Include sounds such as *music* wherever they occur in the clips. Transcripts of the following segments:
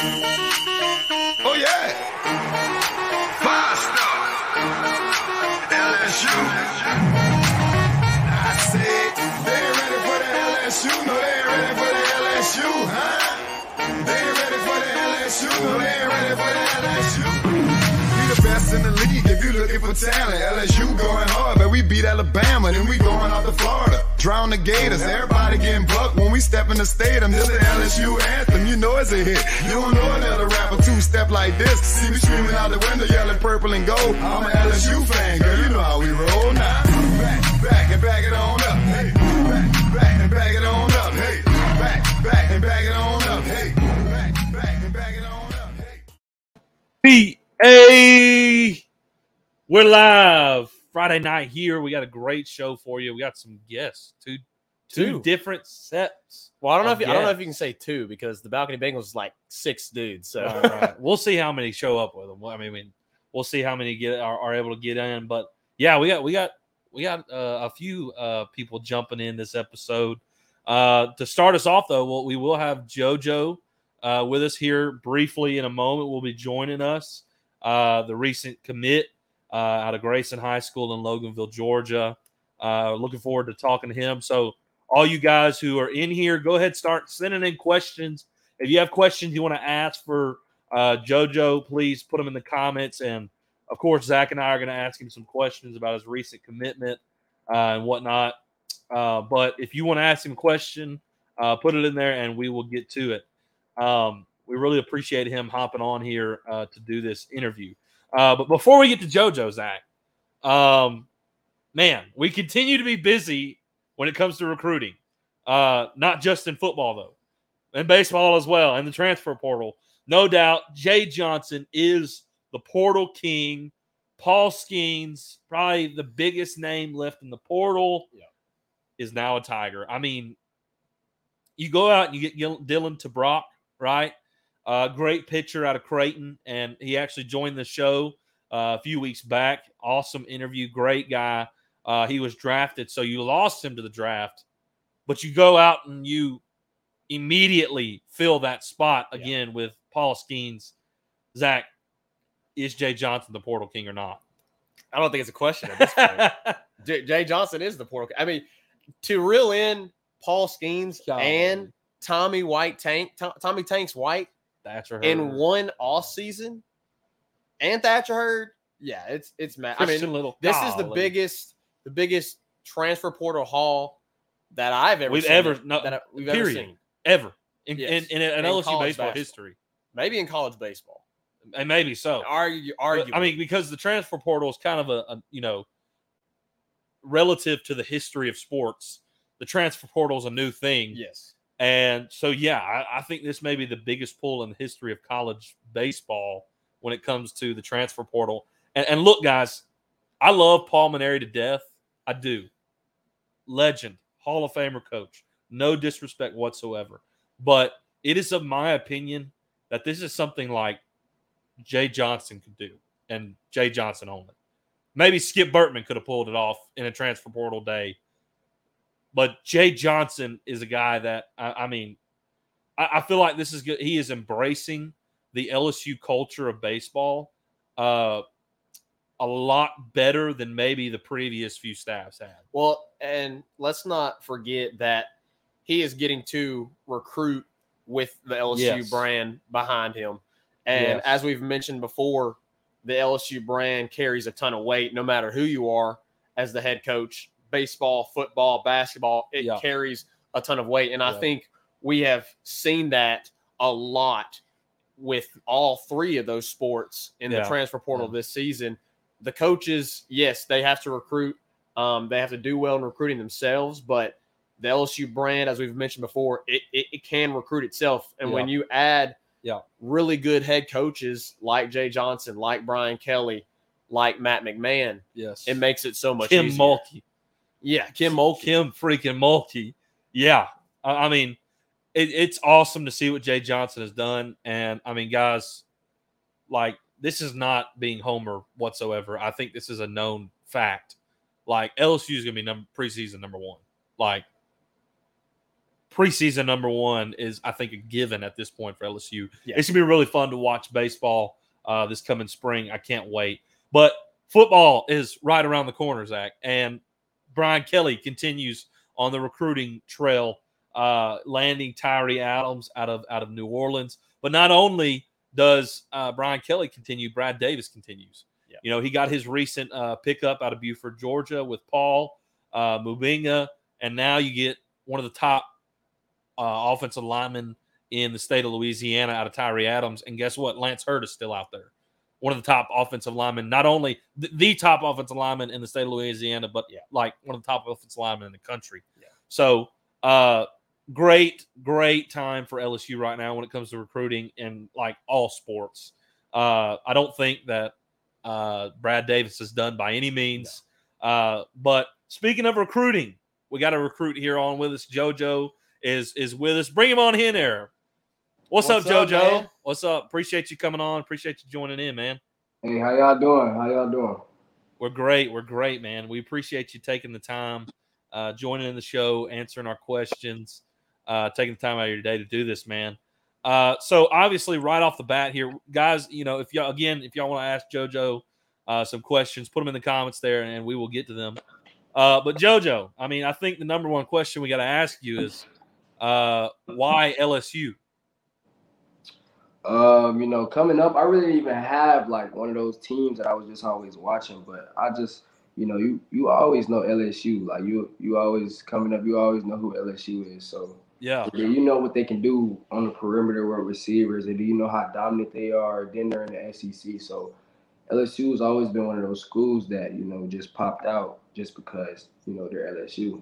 Oh yeah. Five star. LSU. I said they ain't ready for the LSU. No, they ain't ready for the LSU, huh? They ain't ready for the LSU. No, they ain't ready for the LSU. We the best in the league if you looking for talent. LSU going hard, but we beat Alabama, then we going out to Florida. Drown the Gators, everybody getting bucked when we step in the stadium. This the LSU anthem, you know it's a hit. You don't know another rapper two step like this. See me screaming out the window, yelling purple and gold. I'm an LSU fan, girl, you know how we roll now. Back, back and back it on up, hey. Back, back and back it on up, hey. Back, back and back it on up, hey. Back, back and back it on up, hey. P.A. We're live Friday night here. We got a great show for you. We got some guests, two two Two. different sets. Well, I don't know if you, I don't know if you can say two because the balcony Bengals is like six dudes. So All right. We'll see how many show up with them. I mean, we'll see how many get are, are able to get in. But yeah, we got we got we got uh, a few uh, people jumping in this episode. Uh, to start us off, though, we'll, we will have JoJo uh, with us here briefly in a moment. Will be joining us. Uh, the recent commit uh, out of Grayson High School in Loganville, Georgia. Uh, looking forward to talking to him. So, all you guys who are in here, go ahead start sending in questions. If you have questions you want to ask for uh, JoJo, please put them in the comments. And of course, Zach and I are going to ask him some questions about his recent commitment uh, and whatnot. Uh, but if you want to ask him a question, uh, put it in there and we will get to it. Um, we really appreciate him hopping on here uh, to do this interview. Uh, but before we get to JoJo, Zach, um, man, we continue to be busy when it comes to recruiting. Uh, not just in football though, and baseball as well, and the transfer portal. No doubt, Jay Johnson is the portal king. Paul Skenes, probably the biggest name left in the portal, Yeah. is now a Tiger. I mean, you go out and you get Dylan Tebrake, right? Uh, great pitcher out of Creighton, and he actually joined the show uh, a few weeks back. Awesome interview, great guy. Uh, he was drafted, so you lost him to the draft, but you go out and you immediately fill that spot Yeah. again with Paul Skenes. Zach, is Jay Johnson the portal king or not? I don't think it's a question at this point. *laughs* J- Jay Johnson is the portal. I mean, to reel in Paul Skenes and Tommy White Tank, To- Tommy Tanks White Thatcher in one off season, and Thatcher Hurd. Yeah, it's it's mad. I mean, Little. this is the biggest the biggest transfer portal haul that I've ever We've seen, ever- no, that I- we've ever seen. ever in, Yes. in, in, in In LSU baseball basketball. history, Maybe in college baseball. and maybe so. Argue, argue. I mean, because the transfer portal is kind of a, a you know relative to the history of sports, the transfer portal is a new thing. yes. And so, yeah, I, I think this may be the biggest pull in the history of college baseball when it comes to the transfer portal. And, and look, guys, I love Paul Mainieri to death. I do. Legend, Hall of Famer coach. No disrespect whatsoever. But it is of my opinion that this is something like Jay Johnson could do and Jay Johnson only. Maybe Skip Bertman could have pulled it off in a transfer portal day but Jay Johnson is a guy that I, I mean, I, I feel like this is good. He is embracing the LSU culture of baseball uh, a lot better than maybe the previous few staffs had. Well, and let's not forget that he is getting to recruit with the LSU Yes. brand behind him. And Yes. as we've mentioned before, the LSU brand carries a ton of weight no matter who you are as the head coach. Baseball, football, basketball, it Yeah. carries a ton of weight. And I think we have seen that a lot with all three of those sports in Yeah. the transfer portal Yeah. this season. The coaches, yes, they have to recruit. Um, they have to do well in recruiting themselves, but the LSU brand, as we've mentioned before, it, it, it can recruit itself. And when you add Yeah. really good head coaches like Jay Johnson, like Brian Kelly, like Matt McMahon, Yes. it makes it so much Kim easier. Mulkey. Yeah, Kim Mulkey. Kim freaking Mulkey. Yeah. I, I mean, it, it's awesome to see what Jay Johnson has done. And I mean, guys, like, this is not being Homer whatsoever. I think this is a known fact. Like, LSU is going to be number preseason number one. Like, preseason number one is, I think, a given at this point for LSU. Yeah. It's gonna be really fun to watch baseball uh, this coming spring. I can't wait. But football is right around the corner, Zach, and Brian Kelly continues on the recruiting trail, uh, landing Tyree Adams out of out of New Orleans. But not only does uh, Brian Kelly continue, Brad Davis continues. Yeah. You know, he got his recent uh, pickup out of Buford, Georgia, with Paul uh, Mubenga, and now you get one of the top uh, offensive linemen in the state of Louisiana out of Tyree Adams. And guess what? Lance Heard is still out there. One of the top offensive linemen, not only the, the top offensive lineman in the state of Louisiana, but Yeah. like one of the top offensive linemen in the country. Yeah. So, uh, great, great time for LSU right now when it comes to recruiting in like all sports. Uh, I don't think that uh, Brad Davis is done by any means. Uh, but speaking of recruiting, we got a recruit here on with us. JoJo is is with us. Bring him on in there. What's, What's up, up, JoJo? man? What's up? Appreciate you coming on. Appreciate you joining in, man. Hey, how y'all doing? How y'all doing? We're great. We're great, man. We appreciate you taking the time, uh, joining in the show, answering our questions, uh, taking the time out of your day to do this, man. Uh, so obviously, right off the bat here, guys, you know, if y'all again, if y'all want to ask JoJo uh, some questions, put them in the comments there, and we will get to them. Uh, but JoJo, I mean, I think the number one question we got to ask you is uh, why LSU? Um, you know, coming up, I really didn't even have like one of those teams that I was just always watching, but I just, you know, you you always know LSU. Like you you always coming up, you always know who LSU is. So Yeah, you know what they can do on the perimeter with receivers, and you know how dominant they are. Then they're in the SEC, so LSU has always been one of those schools that you know just popped out just because you know they're LSU.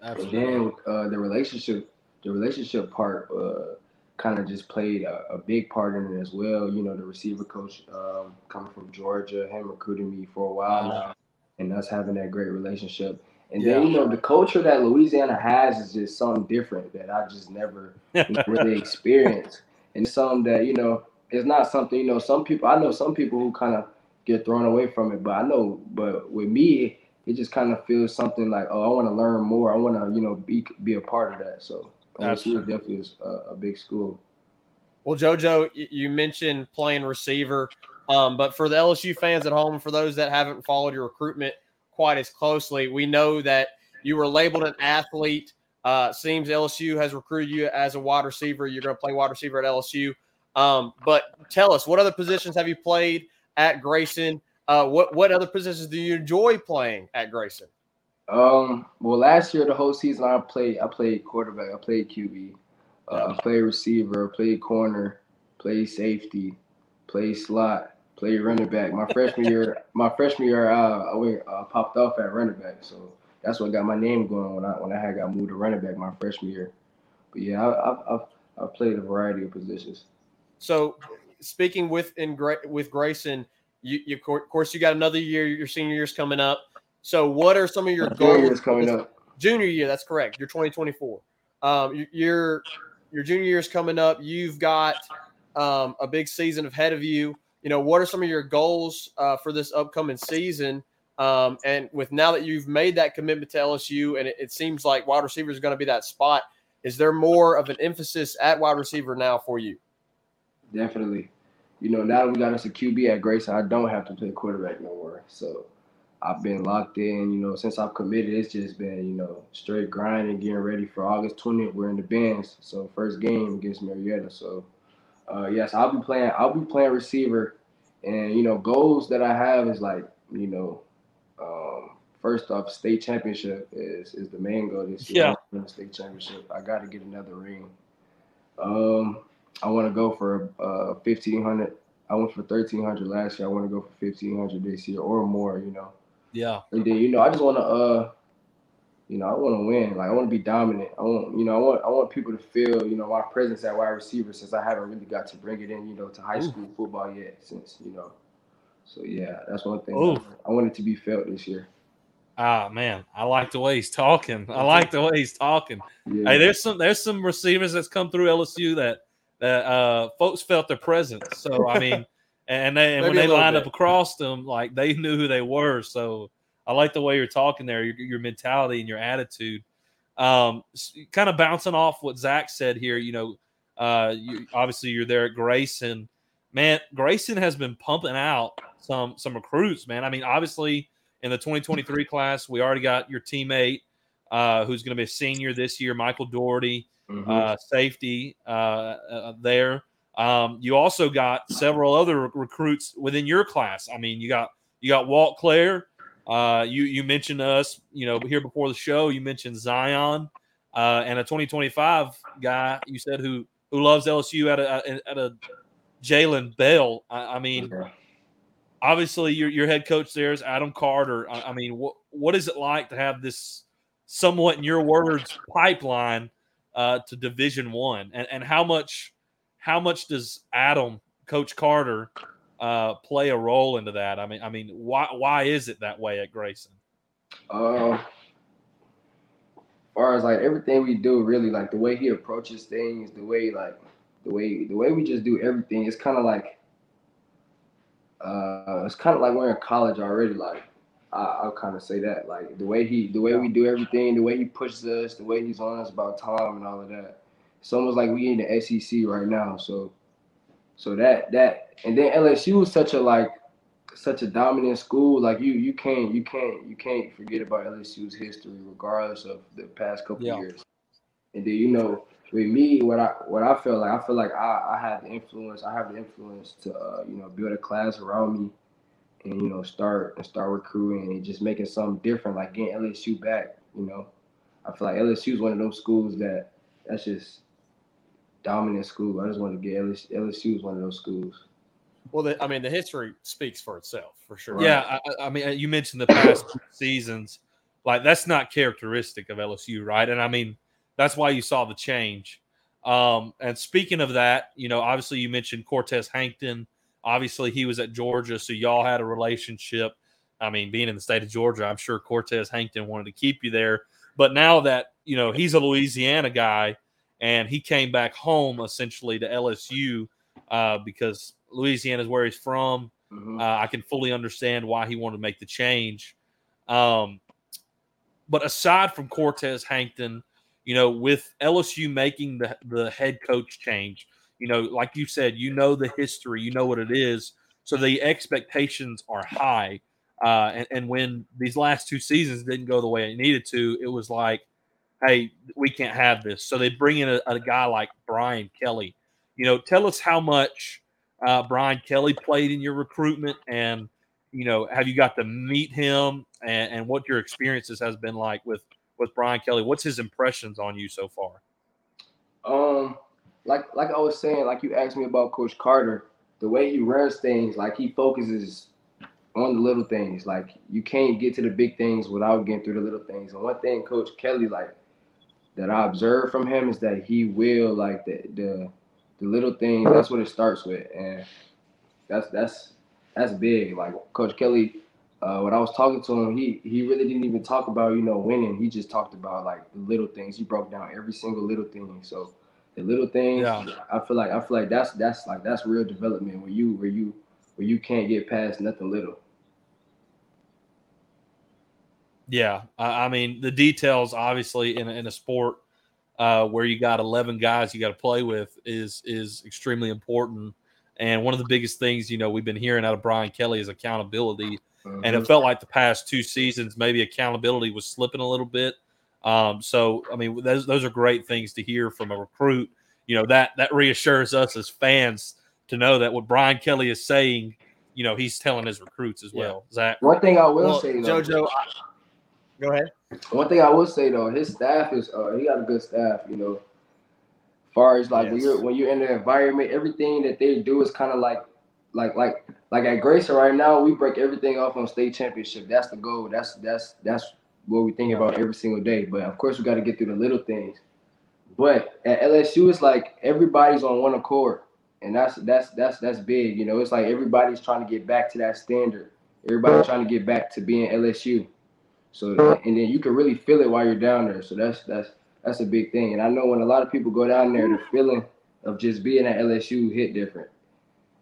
And absolutely. then uh, the relationship, the relationship part, uh, kind of just played a, a big part in it as well. You know, the receiver coach um, coming from Georgia, him recruiting me for a while now, and us having that great relationship. And then you know the culture that Louisiana has is just something different that I just never *laughs* really experienced, and it's something that you know it's not something you know some people I know some people who kind of get thrown away from it, but I know but with me it just kind of feels something like oh I want to learn more, I want to you know be be a part of that. So LSU Absolutely. definitely is a, a big school. Well, JoJo, y- you mentioned playing receiver, um, but for the LSU fans at home, for those that haven't followed your recruitment quite as closely, we know that you were labeled an athlete. Uh, seems LSU has recruited you as a wide receiver. You're going to play wide receiver at LSU. Um, but tell us, what other positions have you played at Grayson? Uh, what what other positions do you enjoy playing at Grayson? Um, well, last year the whole season I played I played quarterback, I played QB, uh, I played receiver, I played corner, played safety, played slot, played running back. My freshman year, *laughs* my freshman year, uh, I went, uh, popped off at running back, so that's what got my name going when I when I had got moved to running back my freshman year. But yeah, I, I've, I've I've played a variety of positions. So, speaking with in with Grayson, you, you of course you got another year. Your senior year's coming up. So, what are some of your goals? junior coming up. Junior year, that's correct. You're 2024. Um, you- your your junior year is coming up. You've got um, a big season ahead of you. You know, what are some of your goals uh, for this upcoming season? Um, and with now that you've made that commitment to LSU, and it, it seems like wide receiver is going to be that spot, is there more of an emphasis at wide receiver now for you? Definitely. You know, now that we got us a QB at Grayson, I don't have to play quarterback no more. So I've been locked in, you know, since I've committed, it's just been, you know, straight grinding, getting ready for August 20th. We're in the bands. So first game against Marietta. So uh yes, I'll be playing I'll be playing receiver. And, you know, goals that I have is like, you know, um, first off, state championship is is the main goal this year. Yeah. I wanna win the state championship. I gotta get another ring. Um I want to go for uh fifteen hundred. I went for thirteen hundred last year. I want to go for fifteen hundred this year or more. You know, yeah, and then you know I just want to uh, you know I want to win. Like I want to be dominant. I want you know I want I want people to feel you know my presence at wide receiver since I haven't really got to bring it in you know to high Ooh. school football yet. Since you know, so yeah, that's one thing. Ooh. I want it to be felt this year. Ah, man, I like the way he's talking. I like the way he's talking. Yeah. Hey, there's some there's some receivers that's come through LSU that that uh folks felt their presence. So I mean, and they and when Maybe they lined bit. up across them, like they knew who they were. So I like the way you're talking there, your, your mentality and your attitude. Um, kind of bouncing off what Zach said here, you know, uh, you, obviously you're there at Grayson. Man, Grayson has been pumping out some some recruits, man. I mean, obviously in the 2023 *laughs* class, we already got your teammate uh, who's going to be a senior this year, Michael Doherty, Mhm. uh, safety uh, uh, there. Um, you also got several other recruits within your class. I mean, you got you got Walt Clare. Uh, you you mentioned us, you know, here before the show. You mentioned Zion uh, and a 2025 guy. You said who who loves LSU at a at a Jalen Bell. I, I mean, obviously your your head coach there is Adam Carter. I, I mean, what what is it like to have this somewhat in your words pipeline uh, to Division One, and and how much how much does Adam Coach Carter uh, play a role into that? I mean, I mean, why why is it that way at Grayson? Um, far as like everything we do, really like the way he approaches things, the way like the way the way we just do everything, it's kind of like uh, it's kind of like we're in college already. Like I, I'll kind of say that, like the way he, the way we do everything, the way he pushes us, the way he's on us about time and all of that. It's almost like we in the SEC right now. So, so that that and then LSU is such a like such a dominant school. Like you, you can't, you can't, you can't forget about LSU's history, regardless of the past couple Yeah. years. And then you know, with me, what I what I feel like, I feel like I, I have the influence. I have the influence to uh, you know build a class around me, and you know start and start recruiting and just making something different, like getting LSU back. You know, I feel like LSU is one of those schools that that's just dominant school. I just want to get LSU. LSU is one of those schools. Well, the, I mean, the history speaks for itself for sure. Yeah, I, I- I mean, you mentioned the past seasons. Like that's not characteristic of LSU, right? And I mean, that's why you saw the change. Um, and speaking of that, you know, obviously you mentioned Cortez Hankton. Obviously, he was at Georgia, so y'all had a relationship. I mean, being in the state of Georgia, I'm sure Cortez Hankton wanted to keep you there. But now that you know he's a Louisiana guy, and he came back home essentially to LSU uh, because Louisiana is where he's from. Mhm. Uh, I can fully understand why he wanted to make the change. Um, but aside from Cortez Hankton, you know, with LSU making the, the head coach change, you know, like you said, you know the history, you know what it is. So the expectations are high. Uh, and, and when these last two seasons didn't go the way it needed to, it was like, hey, we can't have this. So they bring in a, a guy like Brian Kelly. You know, tell us how much uh, Brian Kelly played in your recruitment, and you know, have you got to meet him, and, and what your experiences has been like with with Brian Kelly? What's his impressions on you so far? Um, like like I was saying, like you asked me about Coach Carter, the way he runs things, like he focuses on the little things. Like you can't get to the big things without getting through the little things. And one thing Coach Kelly like that I observed from him is that he will like the the the little things. That's what it starts with, and that's that's that's big. Like Coach Kelly, uh, when I was talking to him, he he really didn't even talk about you know winning. He just talked about like the little things. He broke down every single little thing. So the little things, Yeah. I feel like I feel like that's that's like that's real development where you where you where you can't get past nothing little. Yeah, I, I mean the details, obviously, in a, in a sport uh, where you got eleven guys you got to play with is is extremely important. And one of the biggest things you know we've been hearing out of Brian Kelly is accountability. and Mhm. it felt like the past two seasons maybe accountability was slipping a little bit. Um, so I mean those those are great things to hear from a recruit. You know that that reassures us as fans to know that what Brian Kelly is saying, you know, he's telling his recruits as Yeah. well. Zach, one thing I will Well, say though, JoJo, I, go ahead. One thing I will say though, his staff is uh, he got a good staff. You know, far as like when you're when you're in the environment, everything that they do is kind of like like like like at Grayson right now, we break everything off on state championship. That's the goal. That's that's that's what we think about every single day. But of course, we got to get through the little things. But at LSU, it's like everybody's on one accord, and that's that's that's that's big. You know, it's like everybody's trying to get back to that standard. Everybody's trying to get back to being LSU. So and then you can really feel it while you're down there. So that's that's that's a big thing. And I know when a lot of people go down there, the feeling of just being at LSU hit different.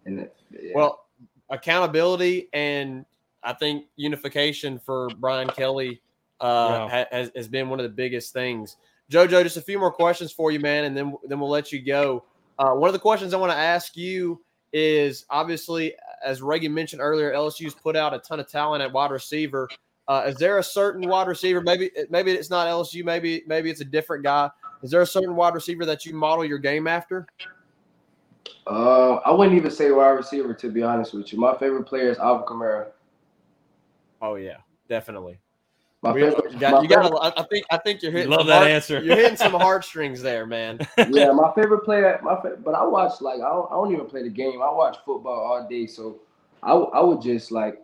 And yeah. Well, accountability and I think unification for Brian Kelly uh, ha- has, has been one of the biggest things. JoJo, just a few more questions for you, man, and then then we'll let you go. Uh, one of the questions I want to ask you is obviously, as Reagan mentioned earlier, LSU's put out a ton of talent at wide receiver. Uh, is there a certain wide receiver? Maybe maybe it's not LSU. Maybe maybe it's a different guy. Is there a certain wide receiver that you model your game after? Uh, I wouldn't even say wide receiver to be honest with you. My favorite player is Alvin Kamara. Oh yeah, definitely. My We- favorite, you got, my you got I I think I think you're hitting. Love some that heart- answer. You're hitting some *laughs* heartstrings there, man. yeah, my favorite player. My fa- but I watch like I don't, I don't even play the game. I watch football all day, so I I would just like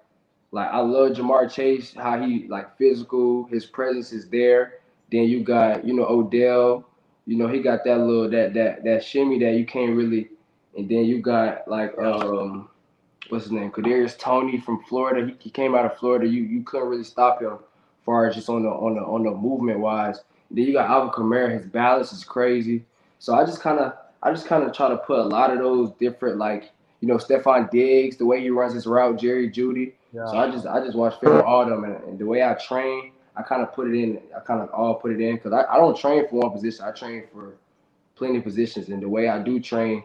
like I love Ja'Marr Chase. How he like physical, his presence is there. Then you got you know Odell. You know he got that little that that that shimmy that you can't really. And then you got like um what's his name Kadarius Toney from Florida. He, he came out of Florida. You you couldn't really stop him, far as just on the on the on the movement wise. Then you got Alvin Kamara. His balance is crazy. So I just kind of, I just kind of try to put a lot of those different, like you know, Stefon Diggs, the way he runs his route, Jerry Jeudy. So I just, I just watch film of all of them, and, and the way I train, I kind of put it in. I kind of all put it in because I, I don't train for one position. I train for plenty of positions, and the way I do train,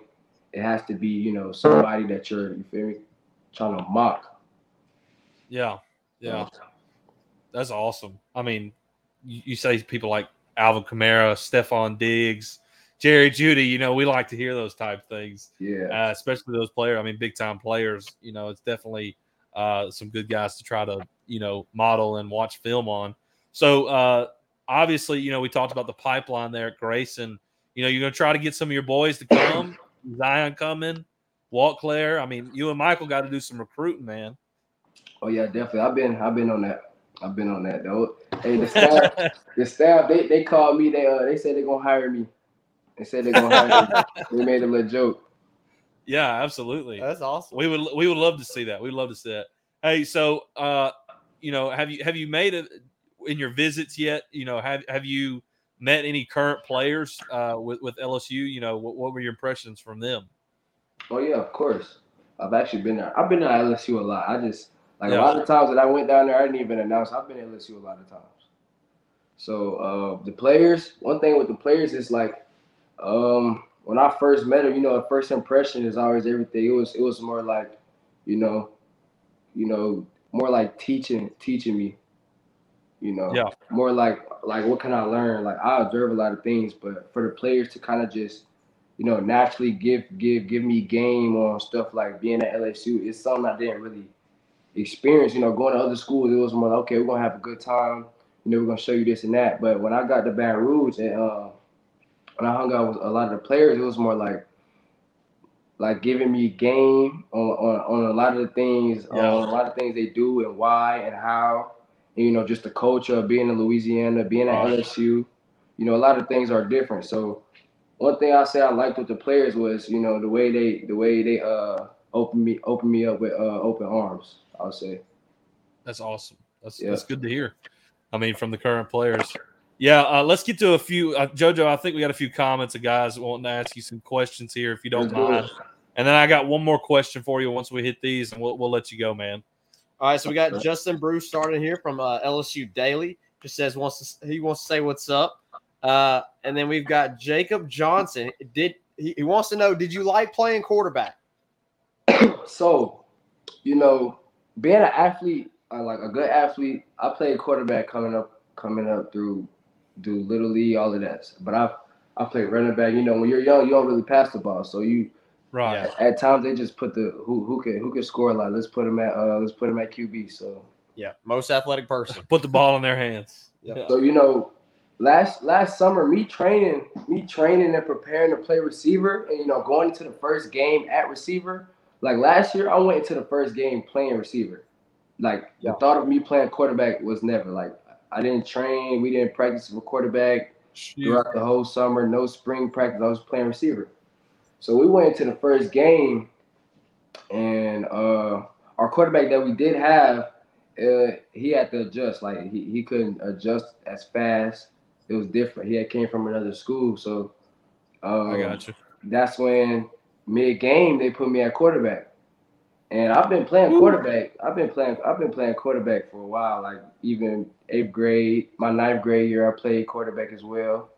it has to be, you know, somebody that you're, you feel me, trying to mock. Yeah, yeah, that's awesome. I mean, you, you say people like Alvin Kamara, Stefon Diggs, Jerry Jeudy. You know, we like to hear those type things, Yeah. uh, especially those players. I mean, big time players. You know, it's definitely uh, some good guys to try to you know model and watch film on. So uh, obviously, you know, we talked about the pipeline there at Grayson. You know, you're gonna try to get some of your boys to come. Zion coming, Walt Claire. I mean, you and Michael got to do some recruiting, man. Oh yeah, definitely. I've been, I've been on that. I've been on that though. Hey, the *laughs* staff, the staff, they they called me. They uh, they said they're gonna hire me. They said they're gonna hire me. *laughs* They made a little joke. Yeah, absolutely. That's awesome. We would we would love to see that. We'd love to see that. Hey, so uh, you know, have you have you made it in your visits yet? You know, have have you met any current players uh, with with LSU? You know, what, what were your impressions from them? Oh yeah, of course. I've actually been there. I've been to LSU a lot. I just like Yeah. a lot of times that I went down there, I didn't even announce. I've been to LSU a lot of times. So uh, the players, one thing with the players is like, um, when I first met them, you know, the first impression is always everything. It was it was more like, you know, you know, more like teaching teaching me. You know, Yeah. more like like what can I learn? Like I observe a lot of things, but for the players to kind of just you know, naturally give give give me game on stuff like being at LSU. It's something I didn't really experience. You know, going to other schools, it was more like, okay, we're gonna have a good time. You know, we're gonna show you this and that. But when I got to Baton Rouge and uh, when I hung out with a lot of the players, it was more like like giving me game on on, on a lot of the things, Yeah. on a lot of things they do and why and how. And, you know, just the culture of being in Louisiana, being at. LSU. You know, a lot of things are different. So one thing I say I liked with the players was, you know, the way they the way they uh open me open me up with uh open arms. I'll say. That's awesome. That's Yeah. that's good to hear. I mean, from the current players. Yeah, uh, let's get to a few. Uh, Jojo, I think we got a few comments of guys wanting to ask you some questions here, if you don't Let's mind. And then I got one more question for you once we hit these, and we'll, we'll let you go, man. All right, so we got Justin Bruce starting here from uh, LSU Daily. Just says wants to he wants to say what's up, uh, and then we've got Jacob Johnson. Did he, he wants to know? Did you like playing quarterback? *coughs* So, you know, being an athlete, uh, like a good athlete, I played quarterback coming up coming up through through little league, all of that. But I've I played running back. You know, when you're young, you don't really pass the ball, so you Right. Yeah. at times they just put the who who can who can score a lot. Let's put them at uh let's put them at QB. So Yeah, most athletic person. Put the ball in their hands. Yeah. So you know, last last summer, me training, me training and preparing to play receiver, and you know, going into the first game at receiver. Like last year, I went into the first game playing receiver. Like Yeah. the thought of me playing quarterback was never like I didn't train, we didn't practice for quarterback throughout the whole summer. No spring practice. I was playing receiver. So we went into the first game, and uh, our quarterback that we did have, uh, he had to adjust. Like he, he couldn't adjust as fast. It was different. He had came from another school, so um, I got you. that's when mid game they put me at quarterback. And I've been playing quarterback. I've been playing. I've been playing quarterback for a while. Like even eighth grade, my ninth grade year, I played quarterback as well.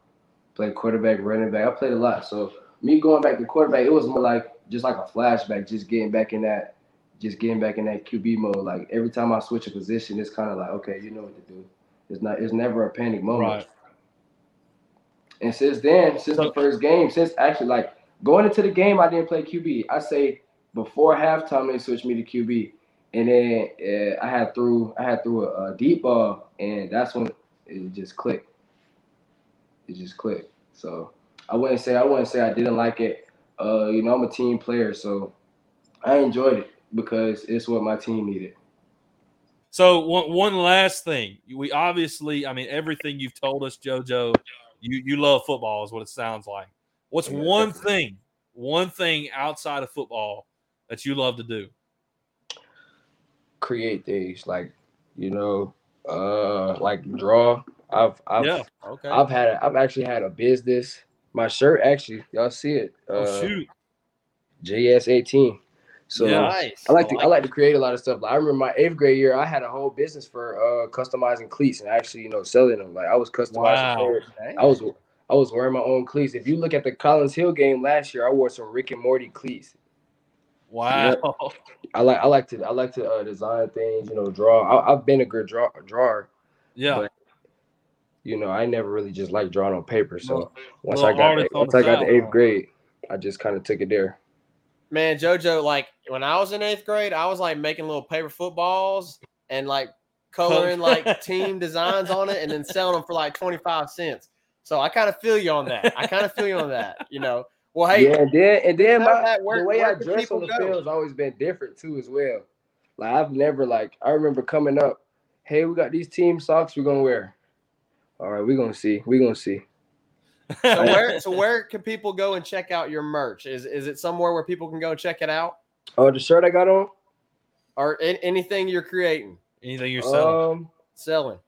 Played quarterback, running back. I played a lot. So me going back to quarterback, it was more like just like a flashback, just getting back in that, just getting back in that QB mode. Like every time I switch a position, it's kind of like okay, you know what to do. It's not. It's never a panic moment. Right. And since then, since the first game, since actually like going into the game, I didn't play QB. I say before halftime they switched me to QB, and then uh, I had threw I had threw a, a deep ball, and that's when it just clicked. It just clicked. So I wouldn't say I wouldn't say I didn't like it. Uh, you know, I'm a team player, so I enjoyed it because it's what my team needed. So one one last thing, we obviously, I mean, everything you've told us, JoJo, you you love football, is what it sounds like. What's one thing, one thing outside of football that you love to do? Create things like, you know, uh, like draw. I've I've yeah. Okay. I've had a, I've actually had a business. My shirt actually, y'all see it. Uh, oh shoot. JS18. So nice. I like to I like to create a lot of stuff. Like I remember my eighth grade year, I had a whole business for uh customizing cleats and actually you know selling them. Like I was customizing. Wow. pairs. I was I was wearing my own cleats. If you look at the Collins Hill game last year, I wore some Rick and Morty cleats. Wow. *laughs* I like I like to I like to uh, design things, you know, draw. I, I've been a good draw drawer, Yeah. But- you know. I never really just like drawing on paper. So Little- once I got once the I got to eighth grade, I just kind of took it there. Man, JoJo, like when I was in eighth grade, I was like making little paper footballs and like coloring like *laughs* team designs on it and then selling them for like 25 cents. So I kind of feel you on that. I kind of feel you on that, you know. Well, hey, yeah, and then and then my, that, where- the way I dress on the go? field has always been different too, as well. Like I've never like I remember coming up, hey, we got these team socks we're gonna wear. All right, we're gonna see. We're gonna see. so where *laughs* so where can people go and check out your merch? Is is it somewhere where people can go check it out? Oh, the shirt I got on. Or an- anything you're creating, Anything you're selling? Um, selling?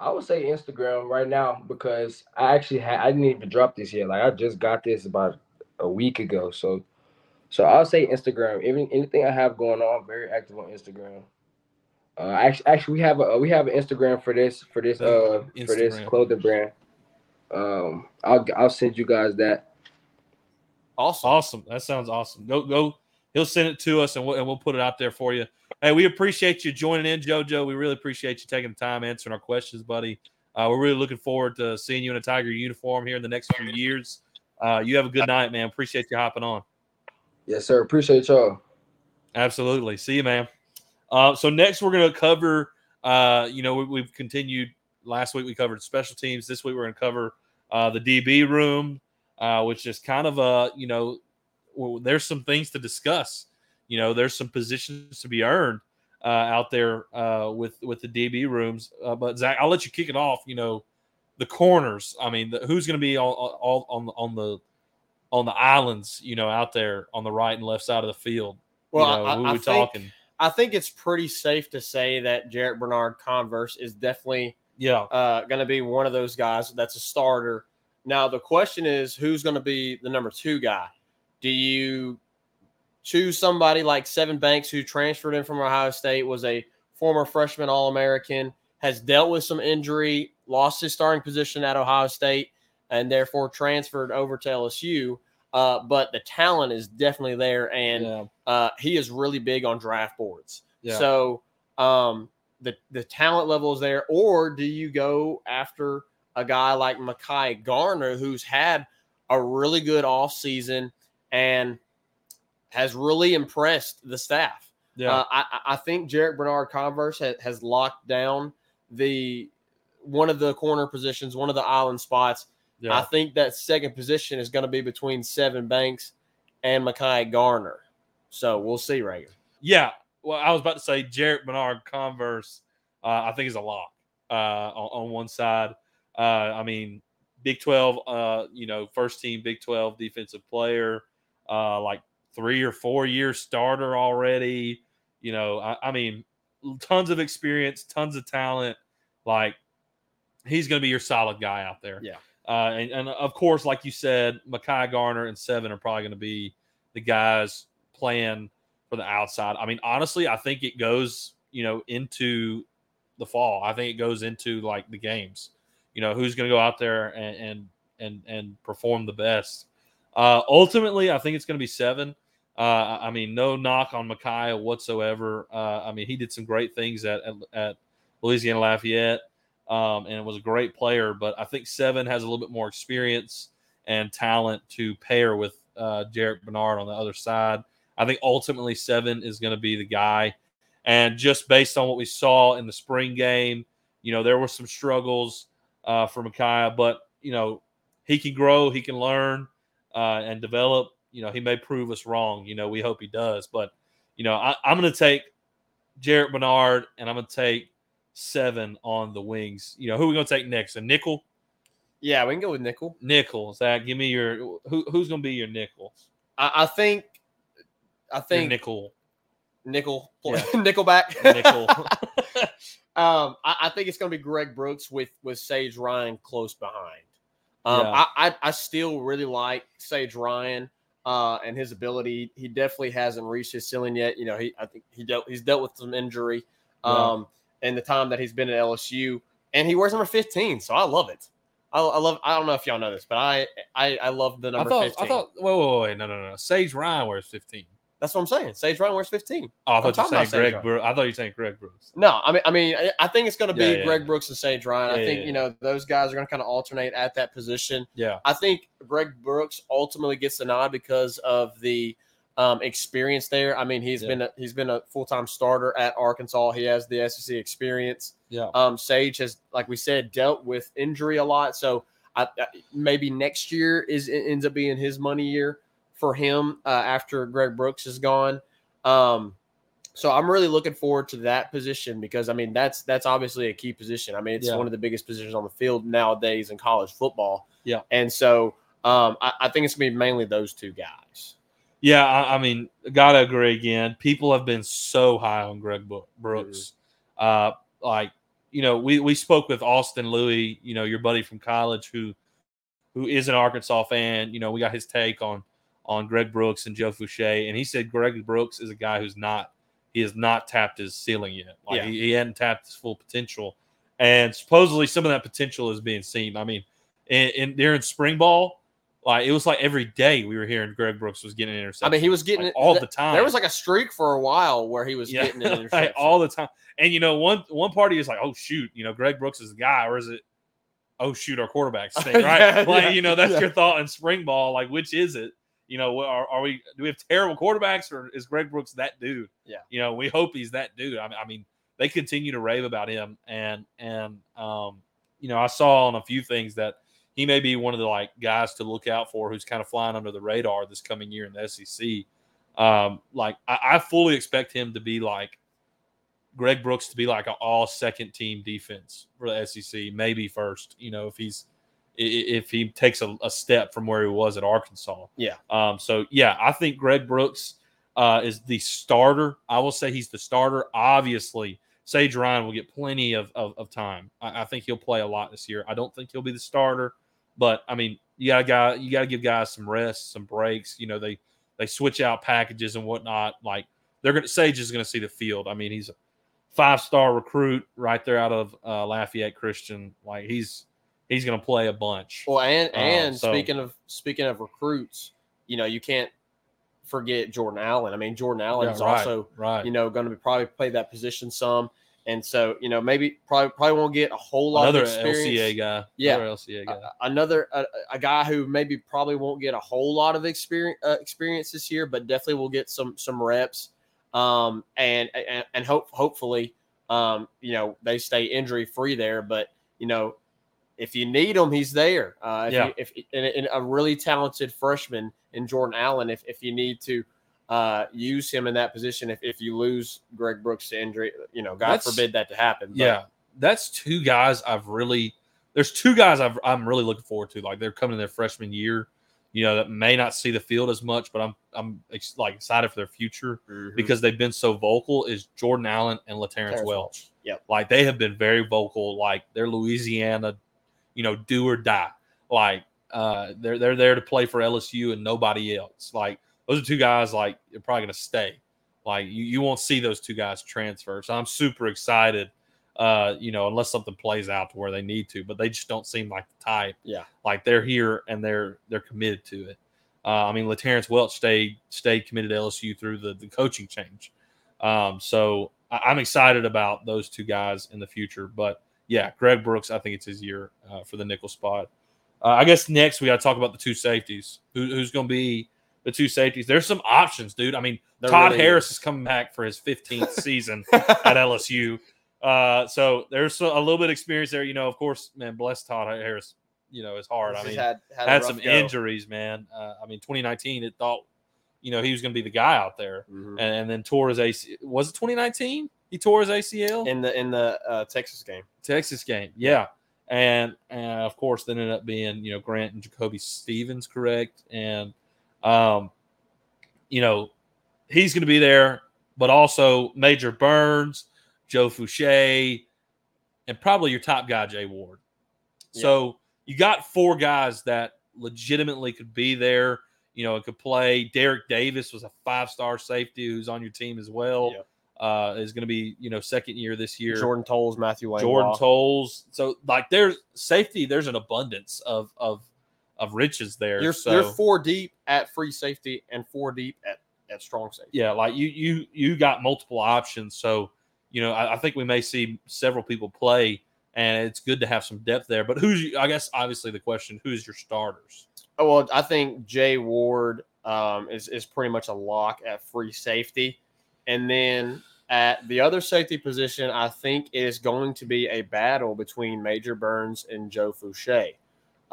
I would say Instagram right now because I actually had I didn't even drop this yet. Like I just got this about a week ago. So so I'll say Instagram. Any, anything I have going on, I'm very active on Instagram. Uh actually actually we have a we have an Instagram for this for this uh for this clothing brand. Um I'll I'll send you guys that. Awesome. Awesome. That sounds awesome. Go go. He'll send it to us and we'll, and we'll put it out there for you. Hey, we appreciate you joining in, JoJo. We really appreciate you taking the time answering our questions, buddy. Uh, we're really looking forward to seeing you in a Tiger uniform here in the next few years. Uh, you have a good night, man. Appreciate you hopping on. Yes, sir. Appreciate y'all. Absolutely. See you, man. Uh, so next we're going to cover. Uh, you know, we, we've continued. Last week we covered special teams. This week we're going to cover uh, the DB room, uh, which is kind of a you know, well, there's some things to discuss. You know, there's some positions to be earned uh, out there uh, with with the DB rooms. Uh, but Zach, I'll let you kick it off. You know, the corners. I mean, the, who's going to be all, all on on the on the islands? You know, out there on the right and left side of the field. Well, you know, I, who I we think, talking? I think it's pretty safe to say that Jarrett Bernard Converse is definitely Yeah, uh, going to be one of those guys that's a starter. Now the question is, who's going to be the number two guy? Do you choose somebody like Sevyn Banks, who transferred in from Ohio State, was a former freshman All American, has dealt with some injury, lost his starting position at Ohio State, and therefore transferred over to LSU. Uh, but the talent is definitely there, and yeah, uh, he is really big on draft boards. yeah. So um, the the talent level is there, or do you go after a guy like Mekhi Garner, who's had a really good offseason and has really impressed the staff? yeah. Uh, I, I- think Jarrett Bernard Converse has, has locked down the one of the corner positions, one of the island spots. yeah. I think that second position is going to be between Sevyn Banks and Mekhi Garner. So we'll see, Reagan. Yeah. Well, I was about to say Jarrett Bernard Converse. Uh, I think is a lock uh, on, on one side. Uh, I mean, Big Twelve. Uh, you know, first team Big Twelve defensive player. Uh, like three or four year starter already. You know, I, I mean, tons of experience, tons of talent. Like he's going to be your solid guy out there. Yeah. Uh, and, and of course, like you said, Mekhi Garner and Sevyn are probably going to be the guys playing for the outside. I mean, honestly, I think it goes, you know, into the fall. I think it goes into like the games. You know, who's going to go out there and and and and perform the best. Uh, ultimately, I think it's going to be Sevyn. Uh, I mean, no knock on Mekhi whatsoever. Uh, I mean, he did some great things at at, at Louisiana Lafayette, um, and was a great player. But I think Sevyn has a little bit more experience and talent to pair with uh, Jarrett Bernard on the other side. I think ultimately Sevyn is going to be the guy. And just based on what we saw in the spring game, you know, there were some struggles uh, for Mekhi, but you know, he can grow, he can learn uh, and develop. You know, he may prove us wrong. You know, we hope he does. But you know, I, I'm going to take Jarrett Bernard, and I'm going to take Sevyn on the wings. You know, who are we going to take next? A nickel. Yeah, we can go with nickel. Nickel. Zach, give me your who, who's going to be your nickel? I, I think. I Your think nickel. nickel, *laughs* Yeah. nickelback, Nickel. *laughs* *laughs* um, I, I think it's going to be Greg Brooks with with Sage Ryan close behind. Um, Yeah. I, I I still really like Sage Ryan uh, and his ability. He definitely hasn't reached his ceiling yet. You know, he I think he dealt he's dealt with some injury Yeah. In the time that he's been at LSU, and he wears number fifteen. So I love it. I, I love. I don't know if y'all know this, but I I, I love the I number thought. fifteen. I thought. Wait, wait, wait, no, no, no. Sage Ryan wears 15. That's what I'm saying. Sage Ryan wears fifteen. Oh, I thought you were saying Greg. Brooks. I thought you were saying Greg Brooks. No, I mean, I mean, I- I think it's going to be Yeah, yeah. Greg Brooks and Sage Ryan. I Yeah, think yeah, you know those guys are going to kind of alternate at that position. Yeah. I think Greg Brooks ultimately gets the nod because of the um, experience there. I mean, he's Yeah. been a, he's been a full time starter at Arkansas. He has the SEC experience. Yeah. Um, Sage has, like we said, dealt with injury a lot. So I, I, maybe next year is ends up being his money year for him uh, after Greg Brooks is gone. Um, so I'm really looking forward to that position because I mean that's that's obviously a key position. I mean it's Yeah. one of the biggest positions on the field nowadays in college football. Yeah. and so um, I, I think it's gonna be mainly those two guys. Yeah, I, I mean, gotta agree again. People have been so high on Greg Brooks. Uh, like, you know, we we spoke with Austin Louis, you know, your buddy from college, who who is an Arkansas fan. You know, we got his take on on Greg Brooks and Joe Foucha, and he said Greg Brooks is a guy who's not he has not tapped his ceiling yet. Like Yeah. he, he hadn't tapped his full potential, and supposedly some of that potential is being seen. I mean, in, in during spring ball. Like it was like every day we were hearing Greg Brooks was getting an interception. I mean he was getting like, it all th- the time. There was like a streak for a while where he was yeah, getting an *laughs* like, all the time. And you know, one one party is like, oh shoot, you know, Greg Brooks is the guy, or is it? Oh shoot, our quarterback *laughs* stink, right? Yeah, like yeah, you know, that's your thought in spring ball. Like, which is it? You know, are, are we? Do we have terrible quarterbacks, or is Greg Brooks that dude? Yeah. You know, we hope he's that dude. I mean, I mean, they continue to rave about him, and and um, you know, I saw on a few things that he may be one of the like guys to look out for, who's kind of flying under the radar this coming year in the SEC. Um, like I, I fully expect him to be like Greg Brooks to be like an all second team defense for the SEC, maybe first. You know, if he's if he takes a, a step from where he was at Arkansas. Yeah. Um. So yeah, I think Greg Brooks uh, is the starter. I will say he's the starter. Obviously, Sage Ryan will get plenty of of, of time. I, I think he'll play a lot this year. I don't think he'll be the starter, but I mean, you got guy, you got to give guys some rest, some breaks. You know, they they switch out packages and whatnot. Like they're gonna Sage is gonna see the field. I mean, he's a five star recruit right there out of uh, Lafayette Christian. Like he's he's gonna play a bunch. Well, and Uh, and so- speaking of speaking of recruits, you know, you can't forget Jordan Allen. I mean, Jordan Allen Yeah, is right, also right. you know going to be probably play that position some, and so you know maybe probably probably won't get a whole lot another of experience. LCA guy. Yeah. another LCA guy. Uh, another a, a guy who maybe probably won't get a whole lot of experience uh, experience this year, but definitely will get some some reps. Um, and and, and hope hopefully, um, you know, they stay injury free there. But you know, if you need him, he's there. Uh, if Yeah. you, if and, and a really talented freshman in Jordan Allen, if if you need to. Uh, use him in that position if, if you lose Greg Brooks to injury, you know, God That's- forbid that to happen. but- Yeah, that's two guys I've really. There's two guys I've, I'm really looking forward to. Like they're coming in their freshman year, you know, that may not see the field as much, but I'm I'm ex- like excited for their future Mhm. because they've been so vocal. Is Jordan Allen and Laterrence Terrence Welch? Yep. Like they have been very vocal. Like they're Louisiana, you know, do or die. Like uh, they're they're there to play for LSU and nobody else. Like those are two guys like they're probably going to stay. Like you, you won't see those two guys transfer. So I'm super excited. Uh, you know, unless something plays out to where they need to, but they just don't seem like the type. Yeah. Like they're here and they're they're committed to it. Uh, I mean, Laterrence Welch stayed stayed committed to LSU through the, the coaching change. Um, so I, I'm excited about those two guys in the future. But yeah, Greg Brooks, I think it's his year uh, for the nickel spot. Uh, I guess next we got to talk about the two safeties. Who, who's going to be the two safeties? There's some options, dude. I mean, There Todd really Harris is. is coming back for his 15th *laughs* season *laughs* at LSU. Uh, so there's a little bit of experience there. You know, of course, man, bless Todd Harris. You know, it's hard. I mean, had, had, had some go. injuries, man. Uh, I mean, 2019, it thought, you know, he was going to be the guy out there, Mhm. and, and then tore his AC. Was it 2019? He tore his ACL in the in the uh, Texas game. Texas game, yeah. And and of course, then ended up being you know Grant and Jacoby Stevens, correct? And um, you know, he's going to be there, but also Major Burns, Joe Foucha, and probably your top guy, Jay Ward. So you got four guys that legitimately could be there, you know, and could play. Derek Davis was a five star safety who's on your team as well. Yep. Uh, is going to be, you know, second year this year. Jordan Toles, Matthew Wayne, Jordan. Toles. So like there's safety, there's an abundance of of of riches there. You're, so you're four deep at free safety and four deep at, at strong safety. yeah, like you you you got multiple options. So you know, I, I think we may see several people play, and it's good to have some depth there. But who's I guess obviously the question: who's your starters? Oh, well, I think Jay Ward um, is is pretty much a lock at free safety, and then at the other safety position, I think it is going to be a battle between Major Burns and Joe Foucha.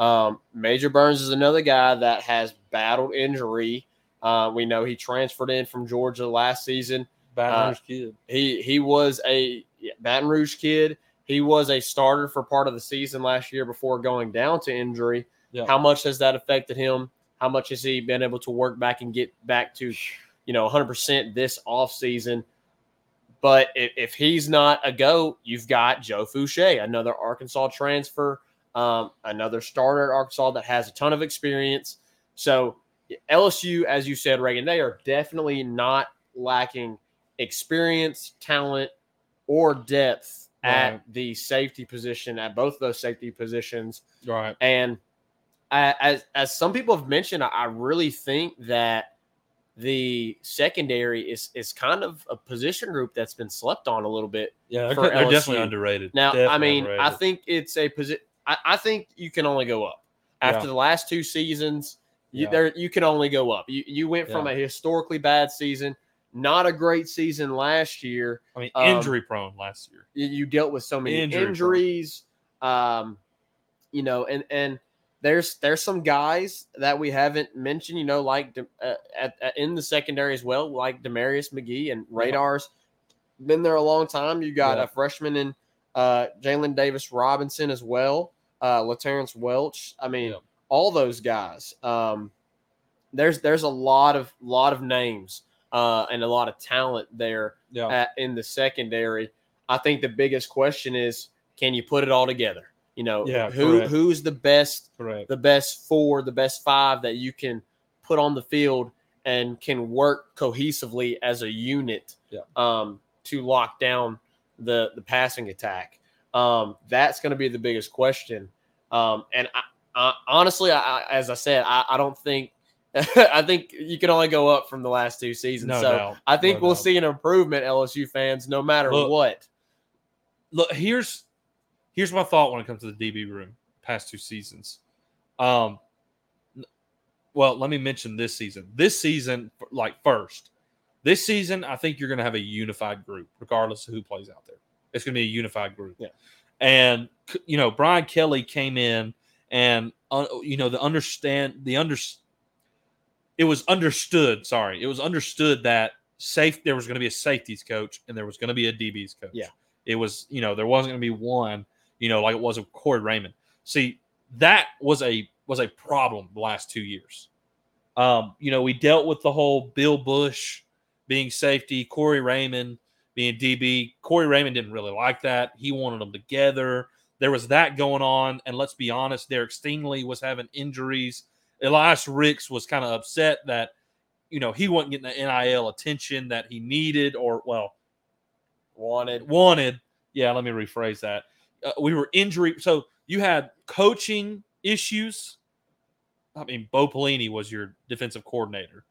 Um, Major Burns is another guy that has battled injury. Uh, we know he transferred in from Georgia last season. Baton Uh, Rouge kid. He he was a Baton Rouge kid. He was a starter for part of the season last year before going down to injury. Yeah. How much has that affected him? How much has he been able to work back and get back to, you know, 100% this offseason? But if, if he's not a go, you've got Joe Foucha, another Arkansas transfer, um, another starter at Arkansas that has a ton of experience. So LSU, as you said, Reagan, they are definitely not lacking experience, talent, or depth at the safety position at both those safety positions. Right. And I, as as some people have mentioned, I, I really think that the secondary is is kind of a position group that's been slept on a little bit. Yeah, they're, definitely underrated. Now, I Definitely mean, I think it's a position. I, I think you can only go up after Yeah. the last two seasons. You, Yeah. there, you can only go up. You you went from Yeah. a historically bad season, not a great season last year. I mean, um, injury prone last year. You, you dealt with so many Injury prone. injuries, um, you know, and and there's there's some guys that we haven't mentioned, you know, like uh, at, at, in the secondary as well, like Damarius McGhee and Radars. Been there a long time. You got a freshman in uh, Jalen Davis Robinson as well, uh, Laterrence Welch. I mean, Yeah. all those guys. Um, there's there's a lot of lot of names uh, and a lot of talent there Yeah. at, in the secondary. I think the biggest question is, can you put it all together? You know, Yeah, who correct. who's the best, Correct. the best four, the best five that you can put on the field and can work cohesively as a unit Yeah. um, to lock down the the passing attack. Um, that's going to be the biggest question. Um, and I, I, honestly, I, as I said, I, I don't think. *laughs* I think you can only go up from the last two seasons. No so doubt. I think No we'll doubt. see an improvement, LSU fans, no matter Look, what. look here's here's my thought when it comes to the DB room past two seasons. Um well, let me mention this season. This season like first. This season I think you're going to have a unified group regardless of who plays out there. It's going to be a unified group. Yeah. And you know, Brian Kelly came in and uh, you know, the understand the under it was understood, sorry. It was understood that safe there was going to be a safeties coach and there was going to be a DBs coach. Yeah. It was, you know, there wasn't going to be one, you know, like it was with Corey Raymond. See, that was a was a problem the last two years. Um, you know, we dealt with the whole Bill Busch being safety, Corey Raymond being DB. Corey Raymond didn't really like that. He wanted them together. There was that going on. And let's be honest, Derek Stingley was having injuries. Elias Ricks was kind of upset that you know, he wasn't getting the NIL attention that he needed or well Wanted. wanted. Yeah, let me rephrase that. Uh, we were injury, so you had coaching issues. I mean, Bo Pelini was your defensive coordinator,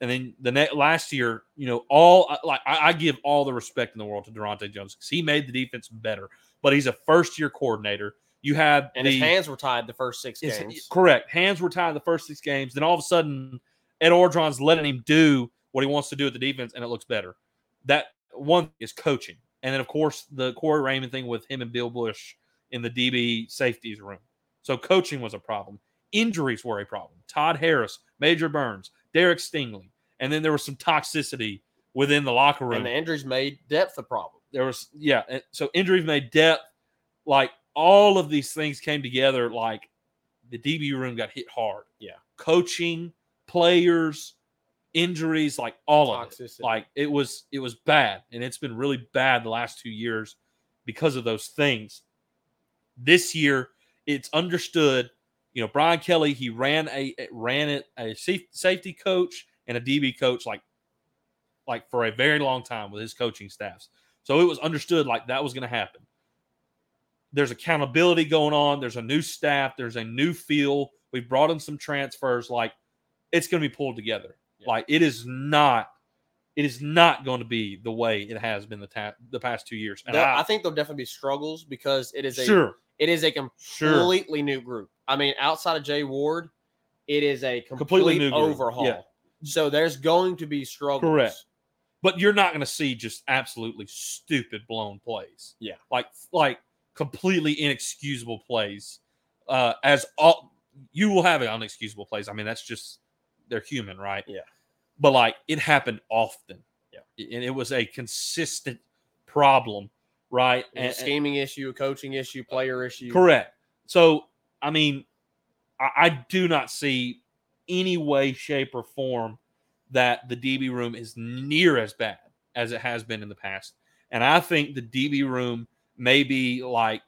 and then the ne- last year, you know, all I- like I, I give all the respect in the world to Daronte Jones because he made the defense better. But he's a first year coordinator. You had And the, his hands were tied the first six his- games. correct. Hands were tied the first six games. Then all of a sudden, Ed Orgeron's letting him do what he wants to do with the defense, and it looks better. That one is coaching, and then of course the Corey Raymond thing with him and Bill Busch in the DB safeties room. So coaching was a problem. Injuries were a problem. Todd Harris, Major Burns, Derek Stingley, and then there was some toxicity within the locker room. And the injuries made depth a problem. there was yeah so injuries made depth like all of these things came together like the db room got hit hard. Yeah. coaching players injuries like all of it. Like it was it was bad and it's been really bad the last two years because of those things. This year it's understood you know brian kelly he ran a ran it a safety coach and a db coach like like for a very long time with his coaching staffs. So it was understood like that was going to happen. There's accountability going on. There's a new staff. There's a new feel. We've brought in some transfers. Like it's going to be pulled together. Yeah. like it is not it is not going to be the way it has been the ta- the past two years. And I, I think there'll definitely be struggles because it is a sure. it is a sure. completely new group. I mean, outside of Jay Ward, it is a complete Completely new overhaul. Yeah. So there's going to be struggles. Correct. but you're not going to see just absolutely stupid blown plays. Yeah. like like completely inexcusable plays. Uh, as all you will have unexcusable plays. I mean, that's just they're human, right? Yeah. But like it happened often. Yeah. and it was a consistent problem, right? Was a And- scheming issue, a coaching issue, player issue. Correct. So, I mean, I, I do not see any way, shape, or form that the DB room is near as bad as it has been in the past. And I think the DB room may be like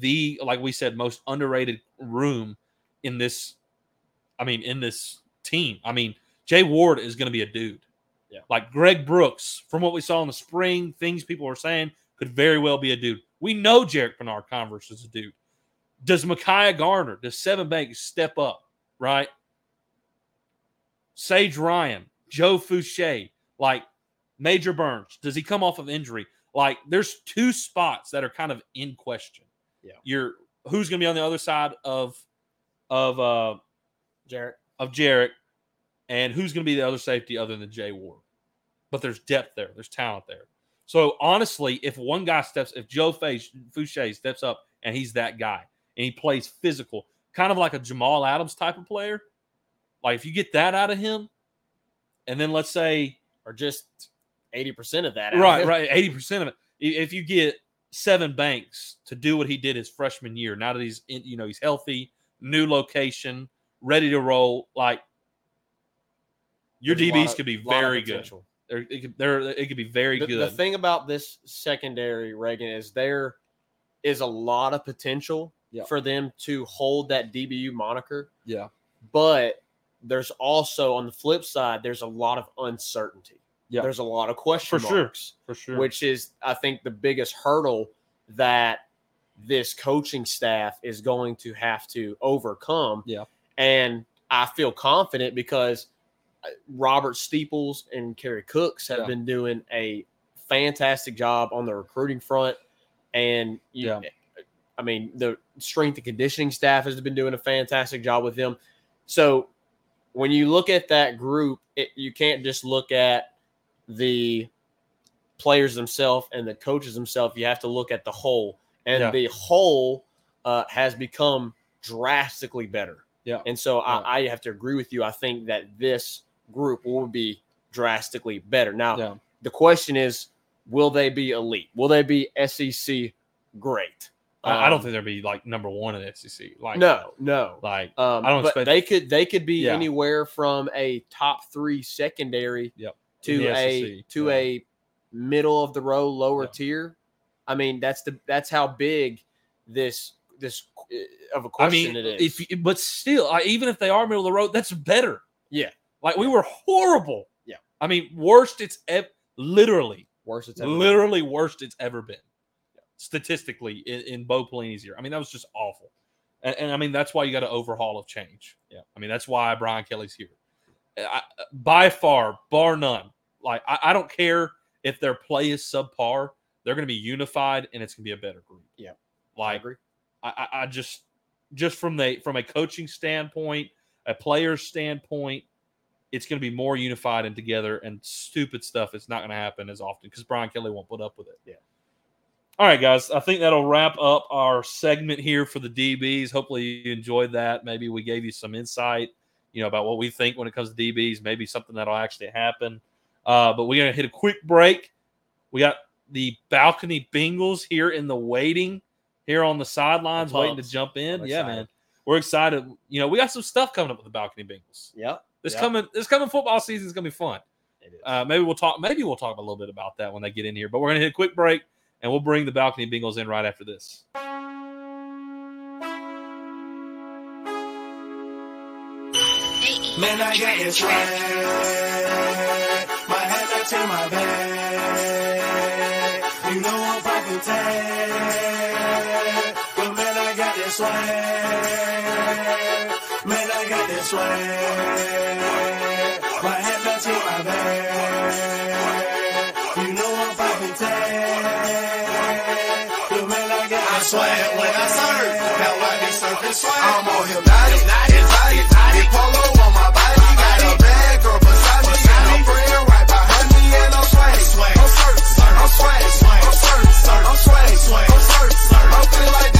the, like we said, most underrated room in this. I mean, in this team. I mean, Jay Ward is going to be a dude. Yeah. Like Greg Brooks, from what we saw in the spring, things people were saying could very well be a dude. We know Jarrick Bernard-Converse is a dude. Does Mekhi Garner, does Sevyn Banks step up, right? Sage Ryan, Joe Foucha, like Major Burns, does he come off of injury? Like there's two spots that are kind of in question. Yeah. You're who's gonna be on the other side of of uh Jarrett. of Jarrick, and who's going to be the other safety other than Jay Ward. But there's depth there, there's talent there. So honestly, if one guy steps, if Joe Foucha steps up and he's that guy and he plays physical, kind of like a Jamal Adams type of player, like if you get that out of him, and then let's say Or just 80% of that. out right, of right, eighty percent of it, if you get Sevyn Banks to do what he did his freshman year, now that he's in, you know he's healthy, new location, ready to roll, like your There's DBs of- could be very good. They're, it could, they're, it could be very The, good. the thing about this secondary, Reagan, is there is a lot of potential Yeah. for them to hold that DBU moniker, yeah, but there's also on the flip side, there's a lot of uncertainty. Yeah. There's a lot of question For sure. for sure. which is, I think, the biggest hurdle that this coaching staff is going to have to overcome. Yeah. And I feel confident because uh, Robert Steeples and Kerry Cooks have Yeah. been doing a fantastic job on the recruiting front. And you, Yeah. I mean, the strength and conditioning staff has been doing a fantastic job with them. So when you look at that group, it, you can't just look at the players themselves and the coaches themselves. You have to look at the whole, and Yeah. the whole uh, has become drastically better. Yeah. And so Yeah. I, I have to agree with you. I think that this group will be drastically better. Now, yeah, the question is, will they be elite? Will they be SEC great? I, I don't Um, think they'll be like number one in the SEC. Like No, no. like Um, I don't but expect- they could they could be Yeah. anywhere from a top three secondary Yep. to a to yeah. a middle of the row lower Yeah. tier. I mean, that's the that's how big this this uh, of a question mean, it is. if but still, I, even if they are middle of the road, that's better. Yeah. Like we were horrible. Yeah. I mean, worst it's ev- literally, worst it's ever been. literally worst it's ever been, statistically in, in Bo Pelini's year. I mean, that was just awful. And, and I mean, that's why you got to overhaul of change. Yeah. I mean, that's why Brian Kelly's here. I, by far, bar none. Like I, I don't care if their play is subpar. They're going to be unified, and it's going to be a better group. Yeah. Like I agree. I, I- I just just from the from a coaching standpoint, a player's standpoint, it's going to be more unified and together. And stupid stuff is not going to happen as often because Brian Kelly won't put up with it. Yeah. All right, guys. I think that'll wrap up our segment here for the DBs. Hopefully, you enjoyed that. Maybe we gave you some insight, you know, about what we think when it comes to DBs. Maybe something that'll actually happen. Uh, but we're gonna hit a quick break. We got the balcony Bengals here in the waiting here on the sidelines, waiting to jump in. I'm Yeah, excited. man, we're excited. You know, we got some stuff coming up with the balcony Bengals. Yep. This Yep. coming, this coming football season is gonna be fun. It is. Uh, maybe we'll talk. Maybe we'll talk a little bit about that when they get in here. But we're gonna hit a quick break, and we'll bring the balcony Bengals in right after this. Man, I got this swag. My head up to my back. You know I'm popping tag. But man, I got this swag. Man, I got this swag. My head up to my back. I got swag when I serve. Now I be surfing swag. I'm on polo on my body. Got a bad girl beside me. And a friend right behind me. And I'm swag. I'm surf. I'm swag. I'm surf. I'm swag. I'm surf. I like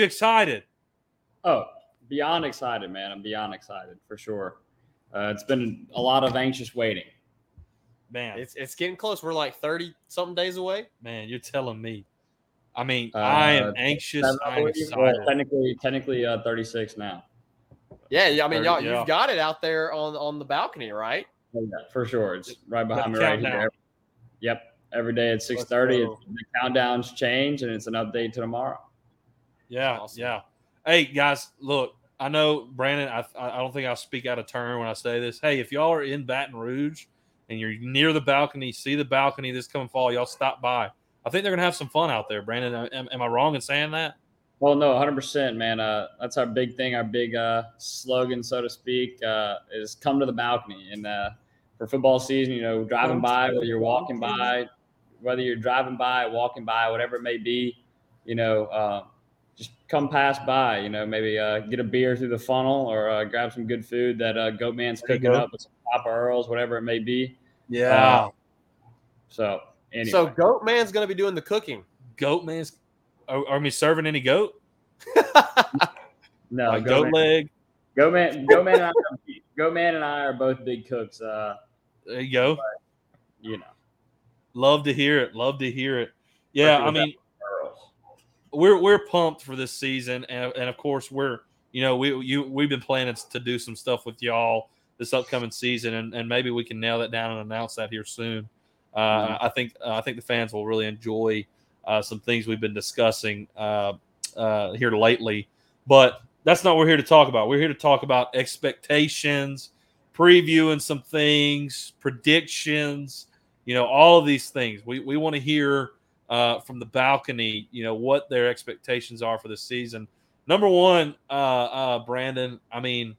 you excited? Oh, beyond excited, man. I'm beyond excited for sure. Uh, it's been a lot of anxious waiting. Man, It's it's getting close. We're like thirty something days away. man, you're telling me. I mean, Uh, I am anxious. I I'm excited. Technically, technically, uh, 36 now. Yeah, yeah. I mean, Thirty, y'all, yeah. you've got it out there on on the balcony, right? Oh, yeah, for sure. It's right behind me the right here. Yep. Every day at 6:30, it's, the countdowns change, and it's an update to tomorrow. Yeah, Awesome. yeah. Hey guys, look, I know Brandon. I I don't think I'll speak out of turn when I say this. Hey, if y'all are in Baton Rouge and you're near the balcony, see the balcony this coming fall, y'all stop by. I think they're gonna have some fun out there. Brandon, am, am I wrong in saying that? Well, no, 100%, man. Uh, that's our big thing, our big uh, slogan, so to speak, uh, is come to the balcony. And uh, for football season, you know, driving by, whether you're walking by, whether you're driving by, walking by, whatever it may be, you know, uh, come pass by, you know, maybe uh, get a beer through the funnel or uh, grab some good food that uh, Goatman's There cooking go. up with some Papa Earls, whatever it may be. Yeah. So, anyway. So Goat Man's going to be doing the cooking. goat man's. Are, are we serving any goat? *laughs* no, like Goatman- goat leg? Go man, go man, and I, go man, and I are both big cooks. Uh, There you go. you know, Love to hear it. Love to hear it. Yeah, I mean, Earls. We're we're pumped for this season, and, and of course we're you know we you we've been planning to do some stuff with y'all this upcoming season, and, and maybe we can nail that down and announce that here soon. Uh, Mhm. I think uh, I think the fans will really enjoy uh, some things we've been discussing uh, uh, here lately, but that's not what we're here to talk about. We're here to talk about expectations, previewing some things, predictions, you know, all of these things. We we want to hear uh, from the balcony, you know, what their expectations are for the season. Number one, uh, uh, Brandon. I mean,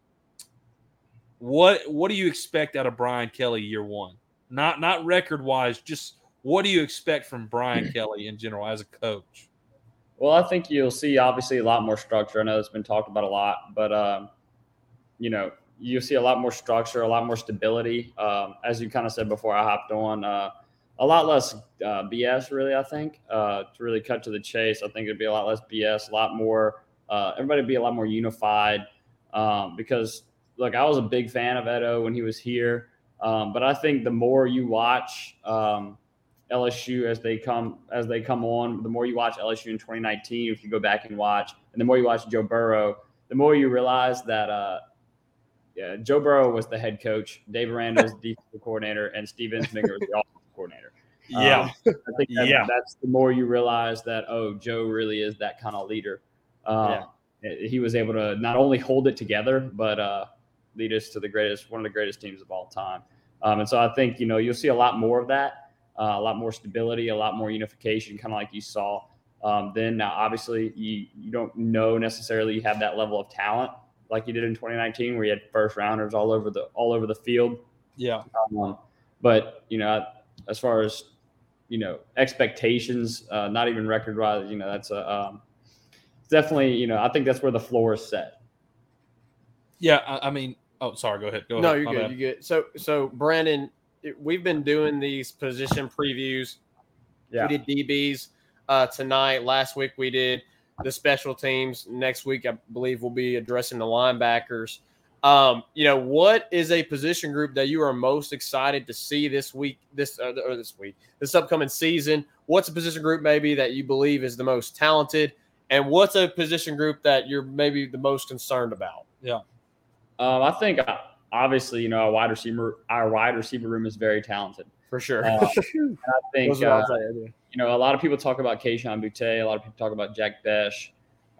what what do you expect out of Brian Kelly year one? Not not record wise, just what do you expect from Brian *clears throat* Kelly in general as a coach? Well, I think you'll see obviously a lot more structure. I know it's been talked about a lot, but um, you know, you'll see a lot more structure, a lot more stability. Um, as you kind of said before, I hopped on. Uh, a lot less uh, BS, really. I think uh, to really cut to the chase, I think it'd be a lot less BS, a lot more. Uh, everybody would be a lot more unified um, because, look, I was a big fan of Edo when he was here, um, but I think the more you watch um, LSU as they come as they come on, the more you watch LSU in 2019, if you go back and watch, and the more you watch Joe Burrow, the more you realize that uh, yeah, Joe Burrow was the head coach, Dave Aranda was the defensive coordinator, and Steve Ensminger was the *laughs* offensive coordinator. Yeah. Um, *laughs* I think that, Yeah. that's the more you realize that oh, Joe really is that kind of leader. Um, He was able to not only hold it together, but uh, lead us to the greatest, one of the greatest teams of all time. Um, and so I think you know you'll see a lot more of that, uh, a lot more stability, a lot more unification, kind of like you saw. Um, then now, obviously, you you don't know necessarily you have that level of talent like you did in 2019, where you had first rounders all over the all over the field. Yeah. Um, but you know, as far as you know, expectations, uh, not even record wise, you know, that's a um, definitely, you know, I think that's where the floor is set. Yeah. I, I mean, oh, sorry. Go ahead. Go no, ahead. you're My good. bad. You're good. So, so Brandon, we've been doing these position previews. Yeah. We did DBs uh, tonight. Last week we did the special teams. Next week, I believe we'll be addressing the linebackers. Um, you know, what is a position group that you are most excited to see this week, this uh, or this week, this upcoming season? What's a position group maybe that you believe is the most talented, and what's a position group that you're maybe the most concerned about? Yeah, um, I think uh, obviously, you know, our wide receiver, our wide receiver room is very talented. For sure. Uh, *laughs* I think Those are all uh, you know, a lot of people talk about Kayshon Boutte, a lot of people talk about Jack Bech,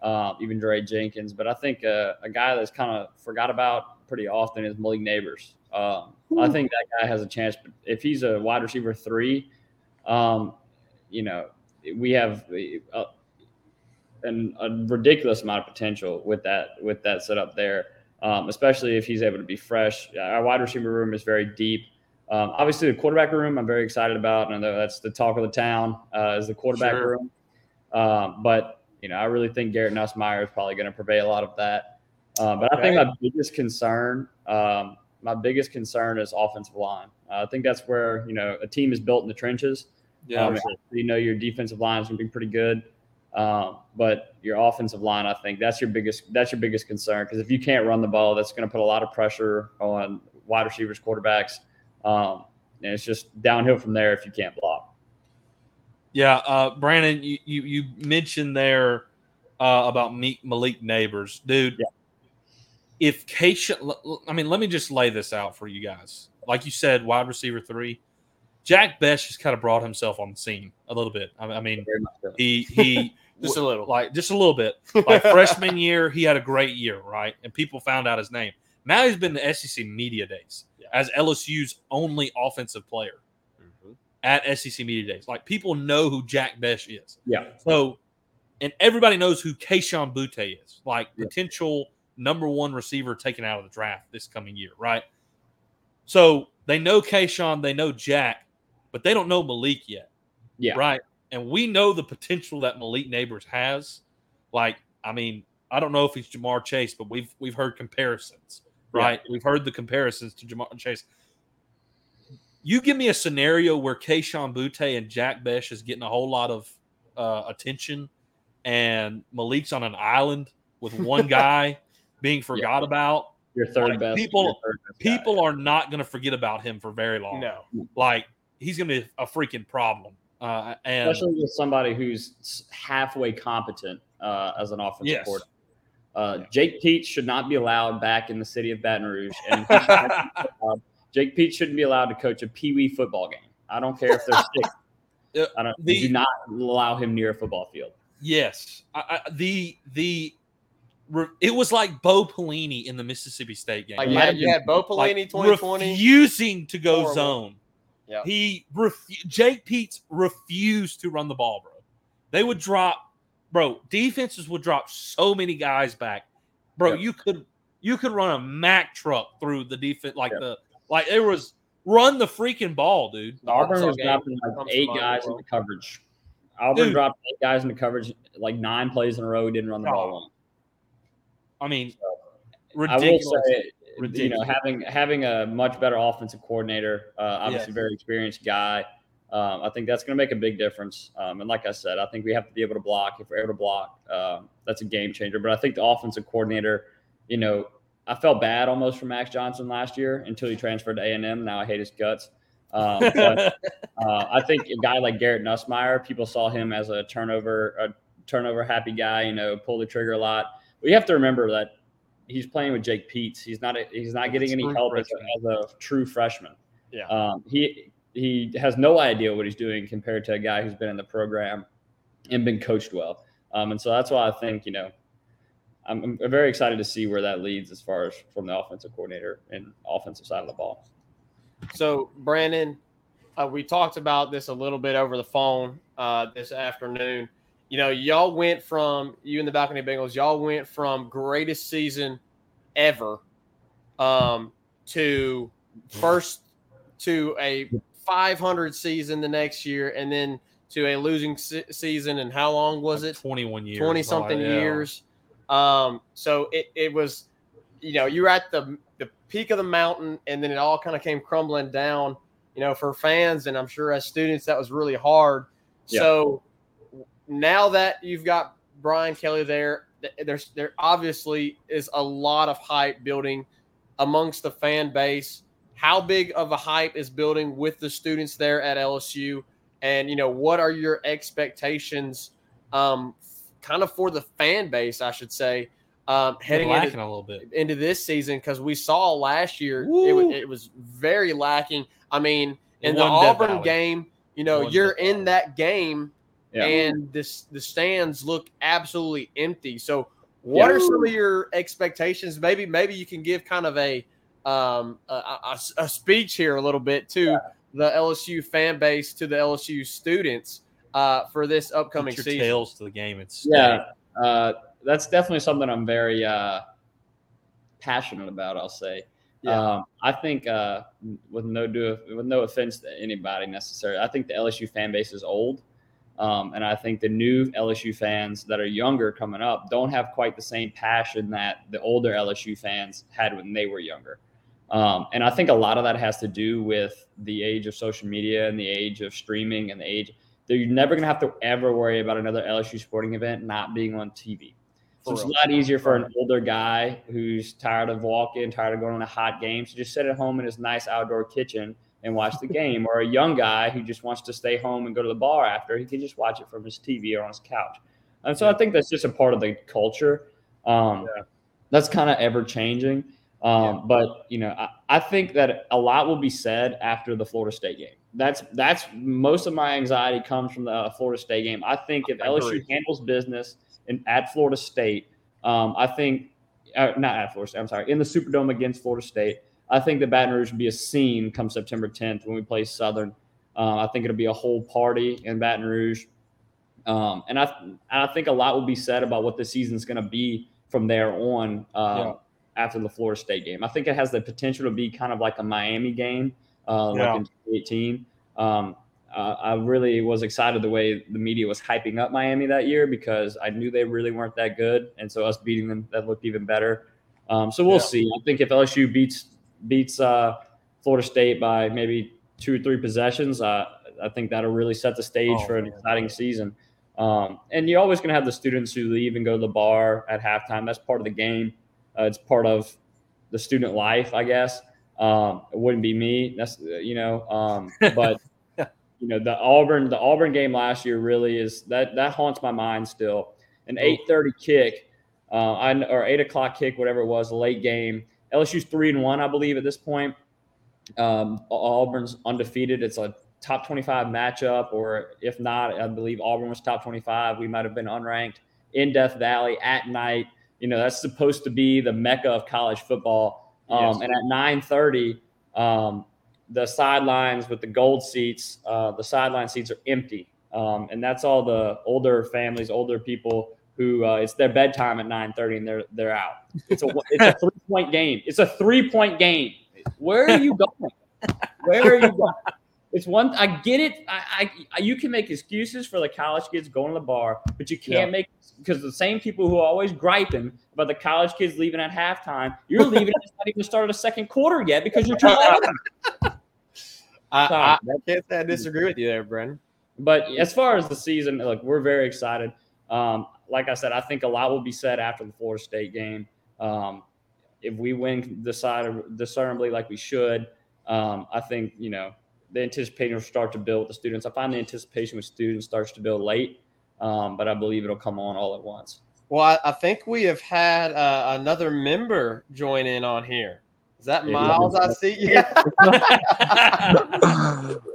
uh, even Dre Jenkins, but I think uh, a guy that's kind of forgot about pretty often is Malik Nabers. Um, I think that guy has a chance, but if he's a wide receiver three, um, you know, we have a, an, a ridiculous amount of potential with that with that setup there. Um, especially if he's able to be fresh. Our wide receiver room is very deep. Um, obviously, the quarterback room I'm very excited about, and that's the talk of the town uh, is the quarterback Sure. room. Um, but you know, I really think Garrett Nussmeier is probably going to prevail a lot of that. Um, but I think my biggest concern, um, my biggest concern is offensive line. Uh, I think that's where you know a team is built in the trenches. Yeah. Um, you know your defensive line is going to be pretty good, um, but your offensive line, I think that's your biggest that's your biggest concern because if you can't run the ball, that's going to put a lot of pressure on wide receivers, quarterbacks, um, and it's just downhill from there if you can't block. Yeah, uh, Brandon, you, you you mentioned there uh, about Meek Malik Nabers, dude. Yeah. If Keisha, I mean, let me just lay this out for you guys. Like you said, wide receiver three, Jack Bech has kind of brought himself on the scene a little bit. I, I mean, Very much so. he he *laughs* Just a little. like just a little bit. *laughs* Like freshman year, he had a great year, right? And people found out his name. Now he's been to SEC media days Yeah. as LSU's only offensive player. At SEC media days. Like people know who Jack Bech is. Yeah. So, and everybody knows who Kayshon Boutte is, like Yeah. potential number one receiver taken out of the draft this coming year, right? So they know Kayshon, they know Jack, but they don't know Malik yet. Yeah. Right. And we know the potential that Malik Nabers has. Like, I mean, I don't know if he's Ja'Marr Chase, but we've we've heard comparisons, Yeah. right? We've heard the comparisons to Ja'Marr Chase. You give me a scenario where Kayshon Boutte and Jack Bech is getting a whole lot of uh, attention, and Malik's on an island with one *laughs* guy being forgot about. Your third Like, best. people- your third best guy. People are not going to forget about him for very long. no. Like he's going to be a freaking problem. Uh, and especially with somebody who's halfway competent uh, as an offensive Yes. coordinator. Uh, Jake Peetz should not be allowed back in the city of Baton Rouge, and *laughs* he should not be allowed- Jake Pete shouldn't be allowed to coach a Pee Wee football game. I don't care if they're *laughs* six. Uh, I don't. the- do not allow him near a football field. Yes, I, I, the the it was like Bo Pelini in the Mississippi State game. Like, Yeah. you, had, Bo Pelini Like, 2020. refusing to go Horrible. zone. Yeah, He refu- Jake Peetz refused to run the ball, bro. They would drop, bro. Defenses would drop so many guys back, bro. Yep. You could you could run a Mack truck through the defense, like Yep. the like there was Run the freaking ball, dude. Auburn Arkansas was dropping like eight guys in the coverage. Auburn Dude. dropped eight guys in the coverage, like nine plays in a row. He didn't run the ball Oh, once. I mean, I will ridiculous. you know, having having a much better offensive coordinator, uh, obviously very experienced guy. Um, I think that's going to make a big difference. Um, and like I said, I think we have to be able to block. If we're able to block, um, that's a game changer. But I think the offensive coordinator, you know, I felt bad almost for Max Johnson last year until he transferred to A and M. Now I hate his guts. Um, but *laughs* uh, I think a guy like Garrett Nussmeier, people saw him as a turnover, a turnover happy guy. You know, pull the trigger a lot. But you have to remember that he's playing with Jake Peetz. He's not. A, he's not getting any help as a, as a true freshman. Yeah. Um, he he has no idea what he's doing compared to a guy who's been in the program and been coached well. Um, and so that's why I think you know. I'm, I'm very excited to see where that leads as far as from the offensive coordinator and offensive side of the ball. So, Brandon, uh, we talked about this a little bit over the phone uh, this afternoon. You know, y'all went from you and the Balcony Bengals. Y'all went from greatest season ever um, to first to a 500 season the next year, and then to a losing se- season. And how long was it? 21 years. 20 something Oh, yeah. years. Um, so it, it was, you know, you were at the, the peak of the mountain and then it all kind of came crumbling down, you know, for fans. And I'm sure as students, that was really hard. Yeah. So now that you've got Brian Kelly there, there's, there obviously is a lot of hype building amongst the fan base. How big of a hype is building with the students there at LSU? And, you know, what are your expectations um, kind of for the fan base, I should say, um, heading into, a little bit. into this season because we saw last year it was, it was very lacking. I mean, It in the Auburn game, you know, Won you're in that game Yeah. and this the stands look absolutely empty. So, what Yeah. are some of your expectations? Maybe maybe you can give kind of a um, a, a, a speech here a little bit to the LSU fan base, to the LSU students uh, for this upcoming Put your season. tails to the game. It's Yeah, uh, that's definitely something I'm very uh, passionate about. I'll say. Yeah. Um, I think, uh, with no do with no offense to anybody necessarily, I think the LSU fan base is old, um, and I think the new LSU fans that are younger coming up don't have quite the same passion that the older LSU fans had when they were younger. Um, and I think a lot of that has to do with the age of social media and the age of streaming and the age that you're never going to have to ever worry about another LSU sporting event not being on TV. So it's a lot easier for an older guy who's tired of walking, tired of going to hot games, to just sit at home in his nice outdoor kitchen and watch the *laughs* game. Or a young guy who just wants to stay home and go to the bar after, he can just watch it from his TV or on his couch. And so I think that's just a part of the culture. Um, That's kind of ever changing. Um, But you know, I, I think that a lot will be said after the Florida State game. That's that's most of my anxiety comes from the Florida State game. I think if LSU handles business in, at Florida State, um, I think uh, not at Florida State. I'm sorry, in the Superdome against Florida State, I think the Baton Rouge will be a scene come September 10th when we play Southern. Uh, I think it'll be a whole party in Baton Rouge, um, and I and I think a lot will be said about what the season's going to be from there on. Um, Yeah. After the Florida State game, I think it has the potential to be kind of like a Miami game, uh, Yeah. like in 2018. Um, uh, I really was excited the way the media was hyping up Miami that year because I knew they really weren't that good, and so us beating them that looked even better. Um, so we'll Yeah. see. I think if LSU beats beats uh, Florida State by maybe two or three possessions, uh, I think that'll really set the stage Oh, for an man. exciting season. Um, and you're always going to have the students who leave and go to the bar at halftime. That's part of the game. Uh, it's part of the student life, I guess. Um, it wouldn't be me. That's you know. Um, *laughs* but you know the Auburn the Auburn game last year really is that that haunts my mind still. An eight thirty kick, uh, I, or eight o'clock kick, whatever it was, late game. LSU's three and one, I believe, at this point. Um, Auburn's undefeated. It's a top twenty five matchup, or if not, I believe Auburn was top twenty five. We might have been unranked in Death Valley at night. You know that's supposed to be the mecca of college football. Um, Yes. And at nine thirty, um, the sidelines with the gold seats, uh, the sideline seats are empty, um, and that's all the older families, older people who uh, it's their bedtime at nine thirty and they're they're out. It's a it's a *laughs* three point game. It's a three point game. Where are you going? Where are you going? It's one. I get it. I, I you can make excuses for the college kids going to the bar, but you can't Yeah. make because the same people who are always griping about the college kids leaving at halftime, you're *laughs* leaving. it's not even started a second quarter yet because you're *laughs* too late. I. I, I can't say I disagree with you there, Brendan. But as far as the season, look, we're very excited. Um, like I said, I think a lot will be said after the Florida State game. Um, if we win decide, discernibly like we should, um, I think you know the anticipation will start to build with the students. I find the anticipation with students starts to build late, um, but I believe it'll come on all at once. Well, I, I think we have had uh, another member join in on here. Is that Yeah, Miles? I see. you. *laughs*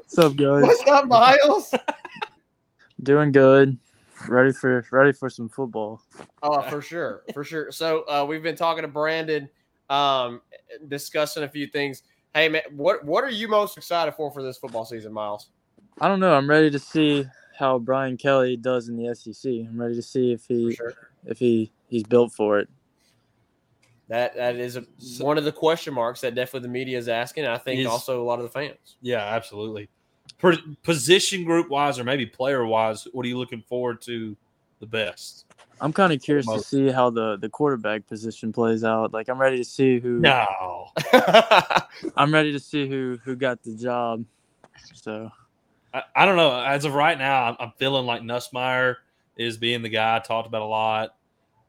What's up, guys? What's up, Miles? Doing good. Ready for ready for some football. Oh, for sure, for sure. So uh, we've been talking to Brandon, um, discussing a few things. Hey, man, what what are you most excited for for this football season, Miles? I don't know. I'm ready to see how Brian Kelly does in the SEC. I'm ready to see if he sure. if he he's built for it. That that is a, one of the question marks that definitely the media is asking. I think Is- also a lot of the fans. Yeah, absolutely. Position group wise, or maybe player wise, what are you looking forward to the best? I'm kind of curious to see how the the quarterback position plays out. Like I'm ready to see who No, *laughs* I'm ready to see who who got the job. So I, I don't know. As of right now, I'm, I'm feeling like Nussmeier is being the guy I talked about a lot,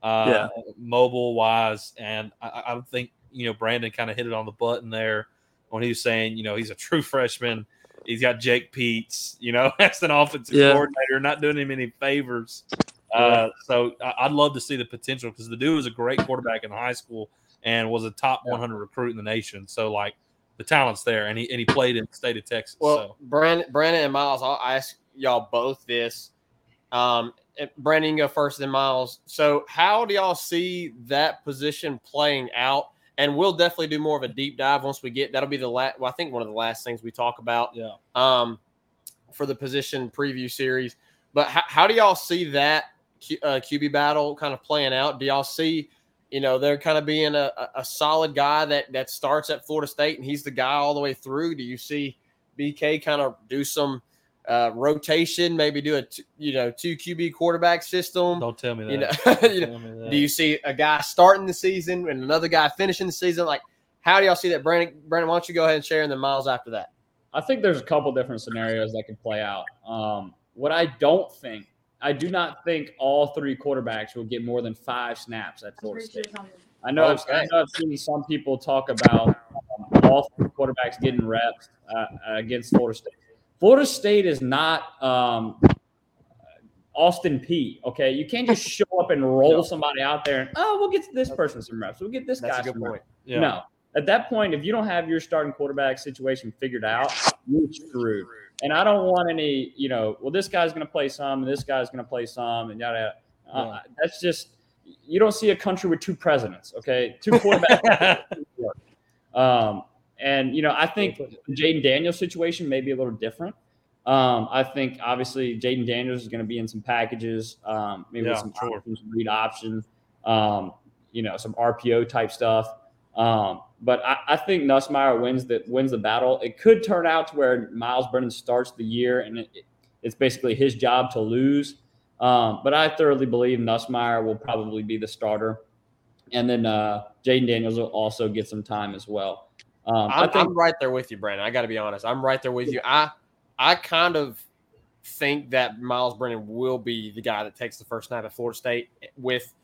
uh, Yeah. mobile wise, and I, I think you know Brandon kind of hit it on the button there when he was saying you know he's a true freshman. He's got Jake Peetz, you know, *laughs* as an offensive Yeah. coordinator, not doing him any favors. Uh, so I- I'd love to see the potential because the dude was a great quarterback in high school and was a top 100 recruit in the nation. So like the talent's there, and he and he played in the state of Texas. Well, so Brandon, Brandon and Miles, I'll ask y'all both this. Um, Brandon, you go first, then Miles. So, how do y'all see that position playing out? And we'll definitely do more of a deep dive once we get. That'll be the last. Well, I think one of the last things we talk about. Yeah. Um, for the position preview series. But how, how do y'all see that Q, uh, QB battle kind of playing out? Do y'all see, you know, they're kind of being a, a- a solid guy that that starts at Florida State and he's the guy all the way through? Do you see BK kind of do some uh, rotation, maybe do a t- you know two QB quarterback system? don't tell me that. *laughs* You know, you know, me that. do you see a guy starting the season and another guy finishing the season? Like, how do y'all see that, Brandon? Brandon, why don't you go ahead and share, and then Miles after that? I think there's a couple different scenarios that can play out. Um, what I don't think, I do not think all three quarterbacks will get more than five snaps at Florida State. I know, I've, I know I've seen some people talk about um, all three quarterbacks getting reps uh, against Florida State. Florida State is not um, Austin Peay. Okay, you can't just show up and roll somebody out there and oh, we'll get this person some reps. We'll get this That's guy a good some point. reps. Yeah. No. At that point, if you don't have your starting quarterback situation figured out, you're screwed. And I don't want any, you know, well, this guy's going to play some, and this guy's going to play some, and yada. yada. Uh, That's just you don't see a country with two presidents. Okay, two quarterbacks. *laughs* um, and you know, I think Jayden Daniels' situation may be a little different. Um, I think obviously Jayden Daniels is going to be in some packages, um, maybe Yeah, with some sure. options, read option, um, you know, some RPO type stuff. Um, but I, I think Nussmeier wins the wins the battle. It could turn out to where Myles Brennan starts the year, and it, it's basically his job to lose. Um, but I thoroughly believe Nussmeier will probably be the starter, and then uh, Jayden Daniels will also get some time as well. Um, I I'm, think I'm right there with you, Brandon. I got to be honest. I'm right there with you. I I kind of think that Myles Brennan will be the guy that takes the first snap at Florida State with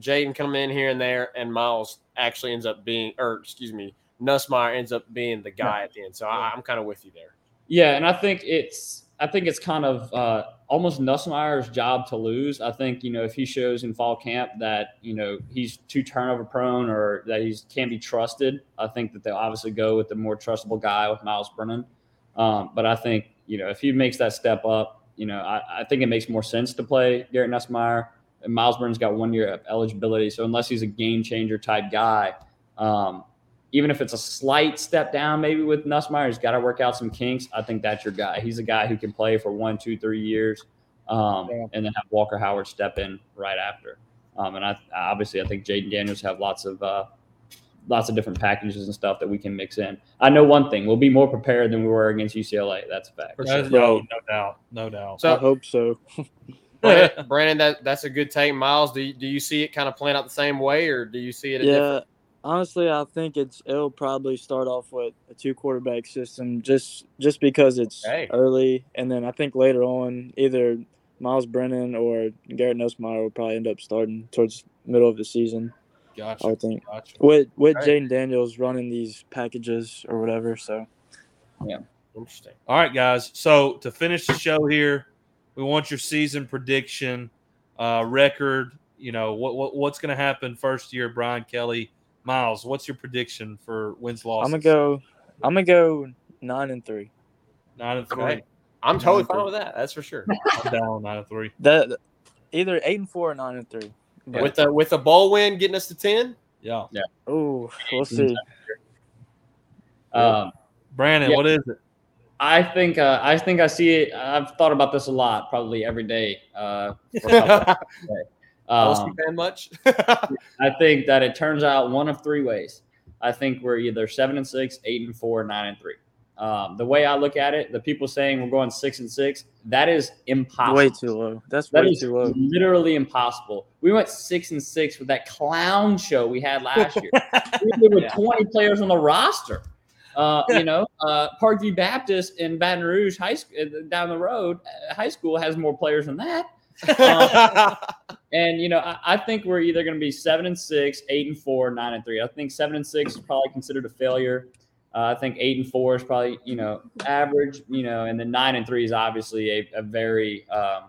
Jayden coming in here and there, and Myles actually ends up being, or excuse me, Nussmeier ends up being the guy at the end. So I, I'm kind of with you there. Yeah, and I think it's I think it's kind of uh, almost Nussmeier's job to lose. I think you know if he shows in fall camp that you know he's too turnover prone or that he can't be trusted, I think that they'll obviously go with the more trustable guy with Myles Brennan. Um, but I think you know if he makes that step up, you know I, I think it makes more sense to play Garrett Nussmeier. And Miles burns has got one year of eligibility, so unless he's a game changer type guy, um, even if it's a slight step down, maybe with Nussmeier, he's got to work out some kinks. I think that's your guy. He's a guy who can play for one, two, three years, um, and then have Walker Howard step in right after. Um, and I obviously I think Jayden Daniels have lots of uh, lots of different packages and stuff that we can mix in. I know one thing: we'll be more prepared than we were against UCLA. That's a fact. For sure. no, no doubt, no doubt. I hope so. *laughs* Brandon, *laughs* Brandon, that that's a good take. Miles, do you, do you see it kind of playing out the same way, or do you see it? A Yeah, different? honestly, I think it's it'll probably start off with a two quarterback system, just just because it's Hey. early, and then I think later on either Myles Brennan or Garrett Nussmeier will probably end up starting towards middle of the season. Gotcha. I think Gotcha. with with Right. Jayden Daniels running these packages or whatever. So yeah, Interesting. All right, guys. So to finish the show here, we want your season prediction, uh, record. You know what, what what's going to happen first year, Brian Kelly, Miles. What's your prediction for wins losses? I'm gonna go. I'm gonna go nine and three. nine and three. Okay. I'm totally Nine fine with that. That's for sure. *laughs* I'm down nine and three. That either eight and four or nine and three. But, With a with the bowl win getting us to ten. Yeah, oh, we'll see. Um, Brandon, Yeah. what is it? I think uh, I think I see it. I've thought about this a lot, probably every day. Uh, for a couple of *laughs* days. LSU Um, fan much? *laughs* I think that it turns out one of three ways. I think we're either seven and six, eight and four, nine and three. Um, the way I look at it, the people saying we're going six and six, that is impossible. Way too low. That's That way is too low. literally impossible. We went six and six with that clown show we had last *laughs* year. we did with Yeah. 20 players on the roster. Uh, *laughs* you know, uh, Parkview Baptist in Baton Rouge High School down the road, uh, high school has more players than that. *laughs* And you know, I, I think we're either going to be seven and six, eight and four, nine and three. I think seven and six is probably considered a failure. Uh, I think eight and four is probably you know average. You know, and then nine and three is obviously a, a very um,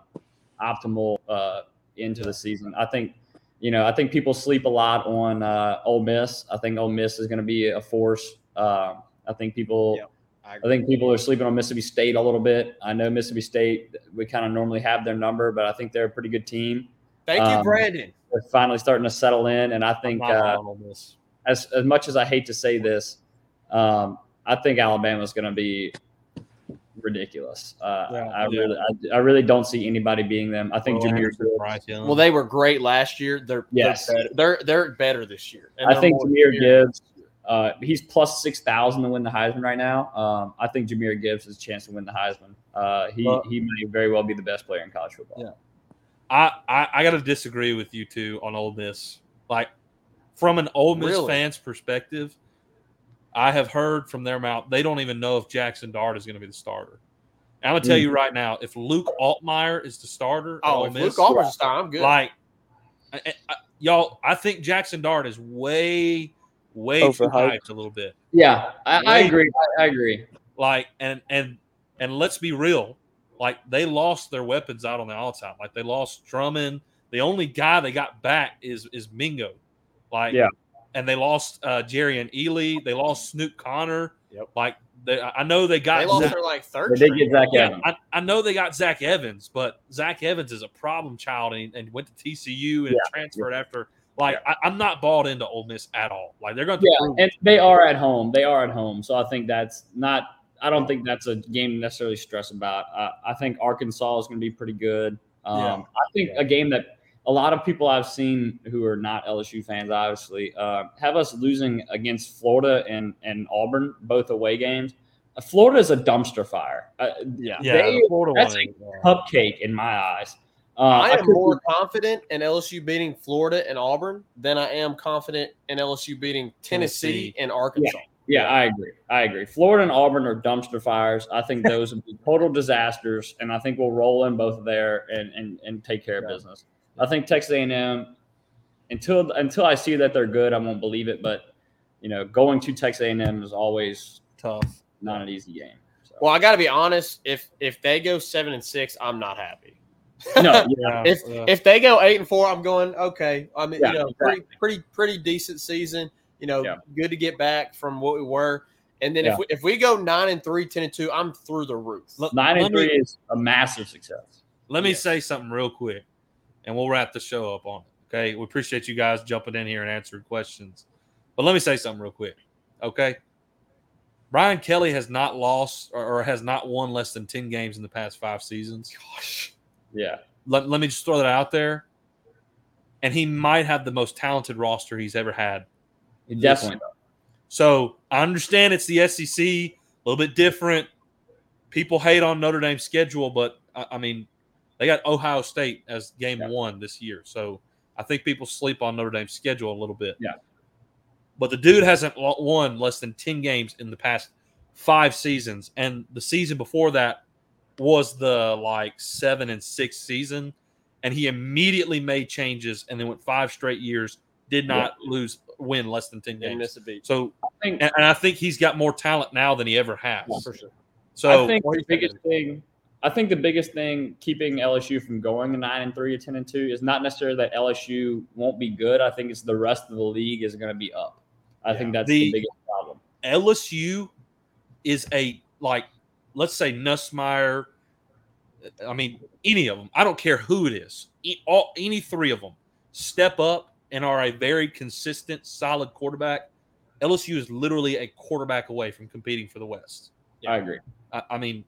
optimal uh, to the season. I think you know I think people sleep a lot on uh, Ole Miss. I think Ole Miss is going to be a force. Um I think people. Yep. I think people are sleeping on Mississippi State a little bit. I know Mississippi State, we kind of normally have their number, but I think they're a pretty good team. Thank you, Um, Brandon. They're finally starting to settle in, and I think uh, as as much as I hate to say this, um, I think Alabama's going to be ridiculous. Uh, Yeah, I yeah. really, I, I really don't see anybody beating them. I think Well, Jahmyr Gibbs. Well, they were great last year. They're Yes. they're better. They're, they're better this year. And I think more Jahmyr experienced. Gibbs. Uh, he's plus six thousand to win the Heisman right now. Um, I think Jahmyr Gibbs has a chance to win the Heisman. Uh, he Well- he may very well be the best player in college football. Yeah. I, I, I got to disagree with you two on Ole Miss. Like, from an Ole Miss Really? fan's perspective, I have heard from their mouth they don't even know if Jackson Dart is going to be the starter. And I'm gonna tell Mm. you right now, if Luke Altmyer is the starter, Oh, Ole Miss, Luke Auburn's I'm good. like, I, I- y'all, I think Jackson Dart is way, way too Overhyped. hyped a little bit. Yeah, I, I agree. I, I agree. Like, and and and let's be real, like they lost their weapons out on the outside. Like they lost Drummond. The only guy they got back is is Mingo. Like, Yeah. and they lost uh, Jerrion Ealy. They lost Snoop Conner. Yep. Like they, I I know they got. they lost Zach- their like third. They did get Zach yeah, Evans. I, I know they got Zach Evans, but Zach Evans is a problem child and, and went to TCU and Yeah. transferred after. Like I, I'm not bought into Ole Miss at all. Like they're going to Yeah, prove and they are at home. They are at home, so I think that's not. I don't think that's a game to necessarily stress about. Uh, I think Arkansas is going to be pretty good. Um, Yeah. I think a game that a lot of people I've seen who are not LSU fans, obviously, uh, have us losing against Florida and and Auburn, both away games. Uh, Florida is a dumpster fire. Uh, Yeah. Yeah, they- the Florida that's one a uh, cupcake in my eyes. Uh, I am could- more confident in LSU beating Florida and Auburn than I am confident in LSU beating Tennessee, Tennessee. and Arkansas. Yeah, I agree. I agree. Florida and Auburn are dumpster fires. I think those would be *laughs* total disasters, and I think we'll roll in both there and and, and take care of business. I think Texas A&M until until I see that they're good, I won't believe it. But you know, going to Texas A&M is always tough. not an easy game. So. Well, I got to be honest. If if they go seven and six, I'm not happy. No, *laughs* Yeah, If yeah. if they go eight and four, I'm going okay. I mean, Yeah, you know, pretty pretty pretty decent season. You know, Yeah. good to get back from what we were. And then Yeah. if we, if we go nine and three, 10 and two, I'm through the roof. Look, nine let and me- three is a massive success. Let me Yes. say something real quick, and we'll wrap the show up on it. Okay, we appreciate you guys jumping in here and answering questions. But let me say something real quick. Okay, Brian Kelly has not lost or, or has not won less than ten games in the past five seasons. Gosh. Yeah, Let, let me just throw that out there. And he might have the most talented roster he's ever had definitely. So I understand it's the SEC, a little bit different. People hate on Notre Dame's schedule, but I, I mean, they got Ohio State as game Yeah. one this year. So I think people sleep on Notre Dame's schedule a little bit. Yeah. But the dude hasn't won less than 10 games in the past five seasons. And the season before that was the like seven and six season. And he immediately made changes and then went five straight years, did not lose, win less than 10 games. miss a beat. So, I think, and, and I think he's got more talent now than he ever has. Yeah, for sure. So, I think the biggest thing. I think the biggest thing keeping LSU from going to nine and three or ten and two is not necessarily that LSU won't be good. I think it's the rest of the league is going to be up. I think that's the, The- biggest problem. LSU is a like, let's say Nussmeier. I mean, any of them. I don't care who it is. All, any three of them step up and are a very consistent, solid quarterback. LSU is literally a quarterback away from competing for the West. I agree. I, I mean,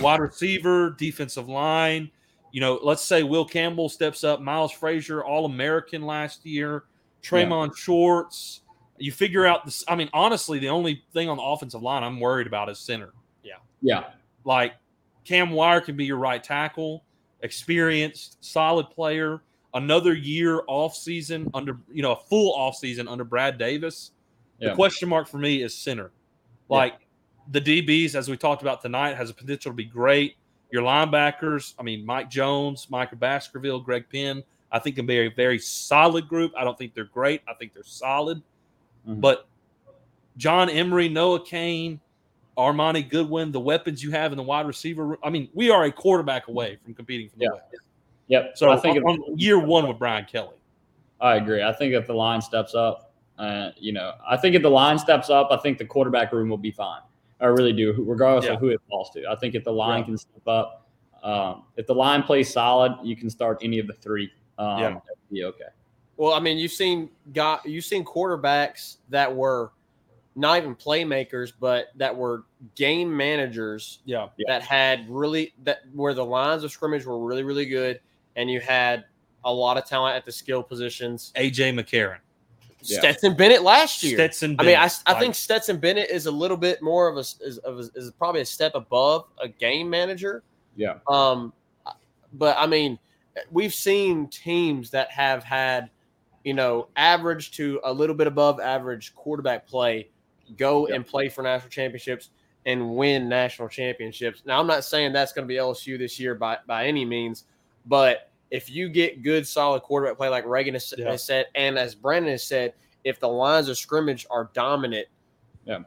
wide receiver, defensive line. You know, let's say Will Campbell steps up, Miles Frazier, All American last year, Tremont Shorts. You figure out this. I mean, honestly, the only thing on the offensive line I'm worried about is center. Yeah, Like Cam Wire can be your right tackle, experienced, solid player. Another year off season under, you know, a full off season under Brad Davis. The question mark for me is center. Like the DBs, as we talked about tonight, has a potential to be great. Your linebackers, I mean, Mike Jones, Micah Baskerville, Greg Penn, I think can be a very solid group. I don't think they're great. I think they're solid. Mhm. But John Emery, Noah Cain, Armoni Goodwin, the weapons you have in the wide receiver room. I mean, we are a quarterback away from competing for the Yeah. West. yep. So I think on, on year one with Brian Kelly. I agree. I think if the line steps up, uh, you know, I think if the line steps up, I think the quarterback room will be fine. I really do, regardless Yeah. of who it falls to. I think if the line Yeah. can step up, um, if the line plays solid, you can start any of the three. Um, Yeah. Be okay. Well, I mean, you've seen got you've seen quarterbacks that were not even playmakers, but that were game managers Yeah. that had really that where the lines of scrimmage were really really good, and you had a lot of talent at the skill positions. AJ McCarron. Yeah. Stetson Bennett last year. Stetson I mean, I, I Like, think Stetson Bennett is a little bit more of a is, of a, is probably a step above a game manager. Yeah. Um, but I mean, we've seen teams that have had, you know, average to a little bit above average quarterback play go Yeah. and play for national championships and win national championships. Now, I'm not saying that's going to be LSU this year by by any means, but if you get good, solid quarterback play, like Reagan has, Yeah. has said, and as Brandon has said, if the lines of scrimmage are dominant, Yeah.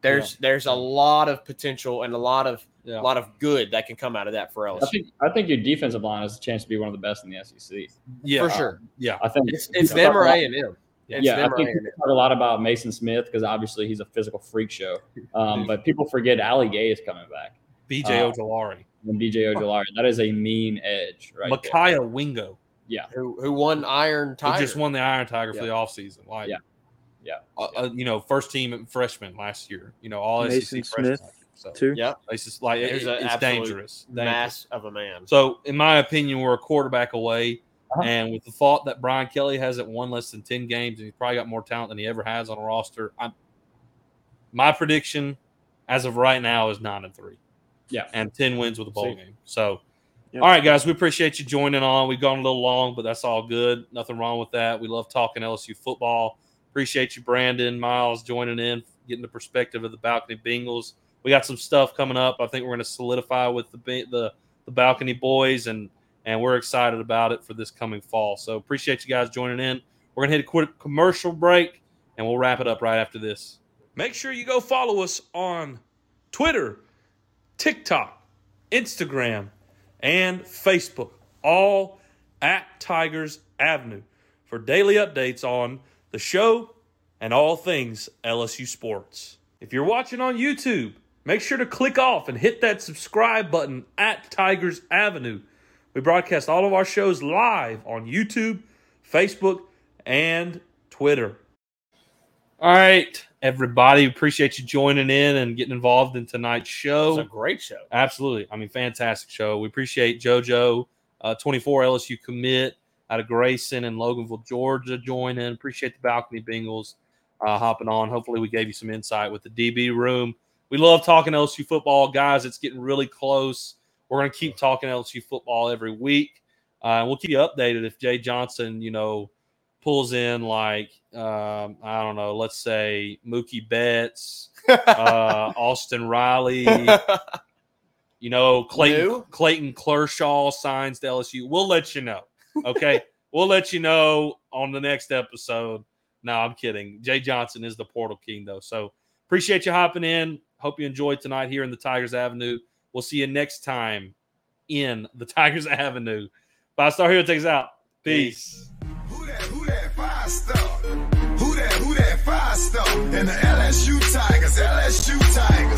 there's there's a lot of potential and a lot of Yeah. a lot of good that can come out of that for I LSU. think I think your defensive line has a chance to be one of the best in the SEC. yeah, for sure. yeah, I think It's it's people them or a A and M. It's yeah, I think A&M. people talk a lot about Maason Smith because obviously he's a physical freak show. Um, but people forget Ali Gaye is coming back. BJ Uh, Ojulari, And DJ Ojulari, that is a mean edge, right? there. Mekhi Wingo, Yeah, Who who won Iron who Tiger? just won the Iron Tiger for Yeah. the offseason. Like, Yeah. Yeah. uh, uh, you know, first team freshman last year. You know, all Maason SEC freshmen. Smith, So too. Yep, it's just like it- it's absolute dangerous. dangerous. mass of a man. So, in my opinion, we're a quarterback away. Uh-huh. And with the thought that Brian Kelly hasn't won less than 10 games and he's probably got more talent than he ever has on a roster, I'm, my prediction as of right now is 9 and 3 yeah. and 10 wins with a bowl See. game. So, Yep. all right, guys, we appreciate you joining on. We've gone a little long, but that's all good. Nothing wrong with that. We love talking LSU football. Appreciate you, Brandon, Miles, joining in, getting the perspective of the balcony Bengals. We got some stuff coming up. I think we're going to solidify with the the the balcony boys, and and we're excited about it for this coming fall. So appreciate you guys joining in. We're gonna hit a quick commercial break, and we'll wrap it up right after this. Make sure you go follow us on Twitter, TikTok, Instagram, and Facebook, all at Tigers Avenue for daily updates on the show and all things LSU sports. If you're watching on YouTube, make sure to click off and hit that subscribe button at Tigers Avenue. We broadcast all of our shows live on YouTube, Facebook, and Twitter. All right, everybody. Appreciate you joining in and getting involved in tonight's show. It's a great show. Absolutely. I mean, fantastic show. We appreciate JoJo, uh, 24 LSU commit out of Grayson and Loganville, Georgia, joining. Appreciate the Balcony Bengals. uh, hopping on. Hopefully, we gave you some insight with the DB room. We love talking LSU football, guys. It's getting really close. We're going to keep talking LSU football every week. Uh, we'll keep you updated if Jay Johnson, you know, pulls in like um, I don't know, let's say Mookie Betts, *laughs* uh, Austin Riley, *laughs* you know, Clayton New? Clayton Kershaw signs to LSU. We'll let you know. Okay, *laughs* we'll let you know on the next episode. No, I'm kidding. Jay Johnson is the Portal King, though. So appreciate you hopping in. Hope you enjoyed tonight here in the Tigers Avenue. We'll see you next time in the Tigers *laughs* Avenue. Five Star Hero takes out. Peace. Who that, who that five star? Who that, who that five star? And the LSU Tigers, LSU Tigers.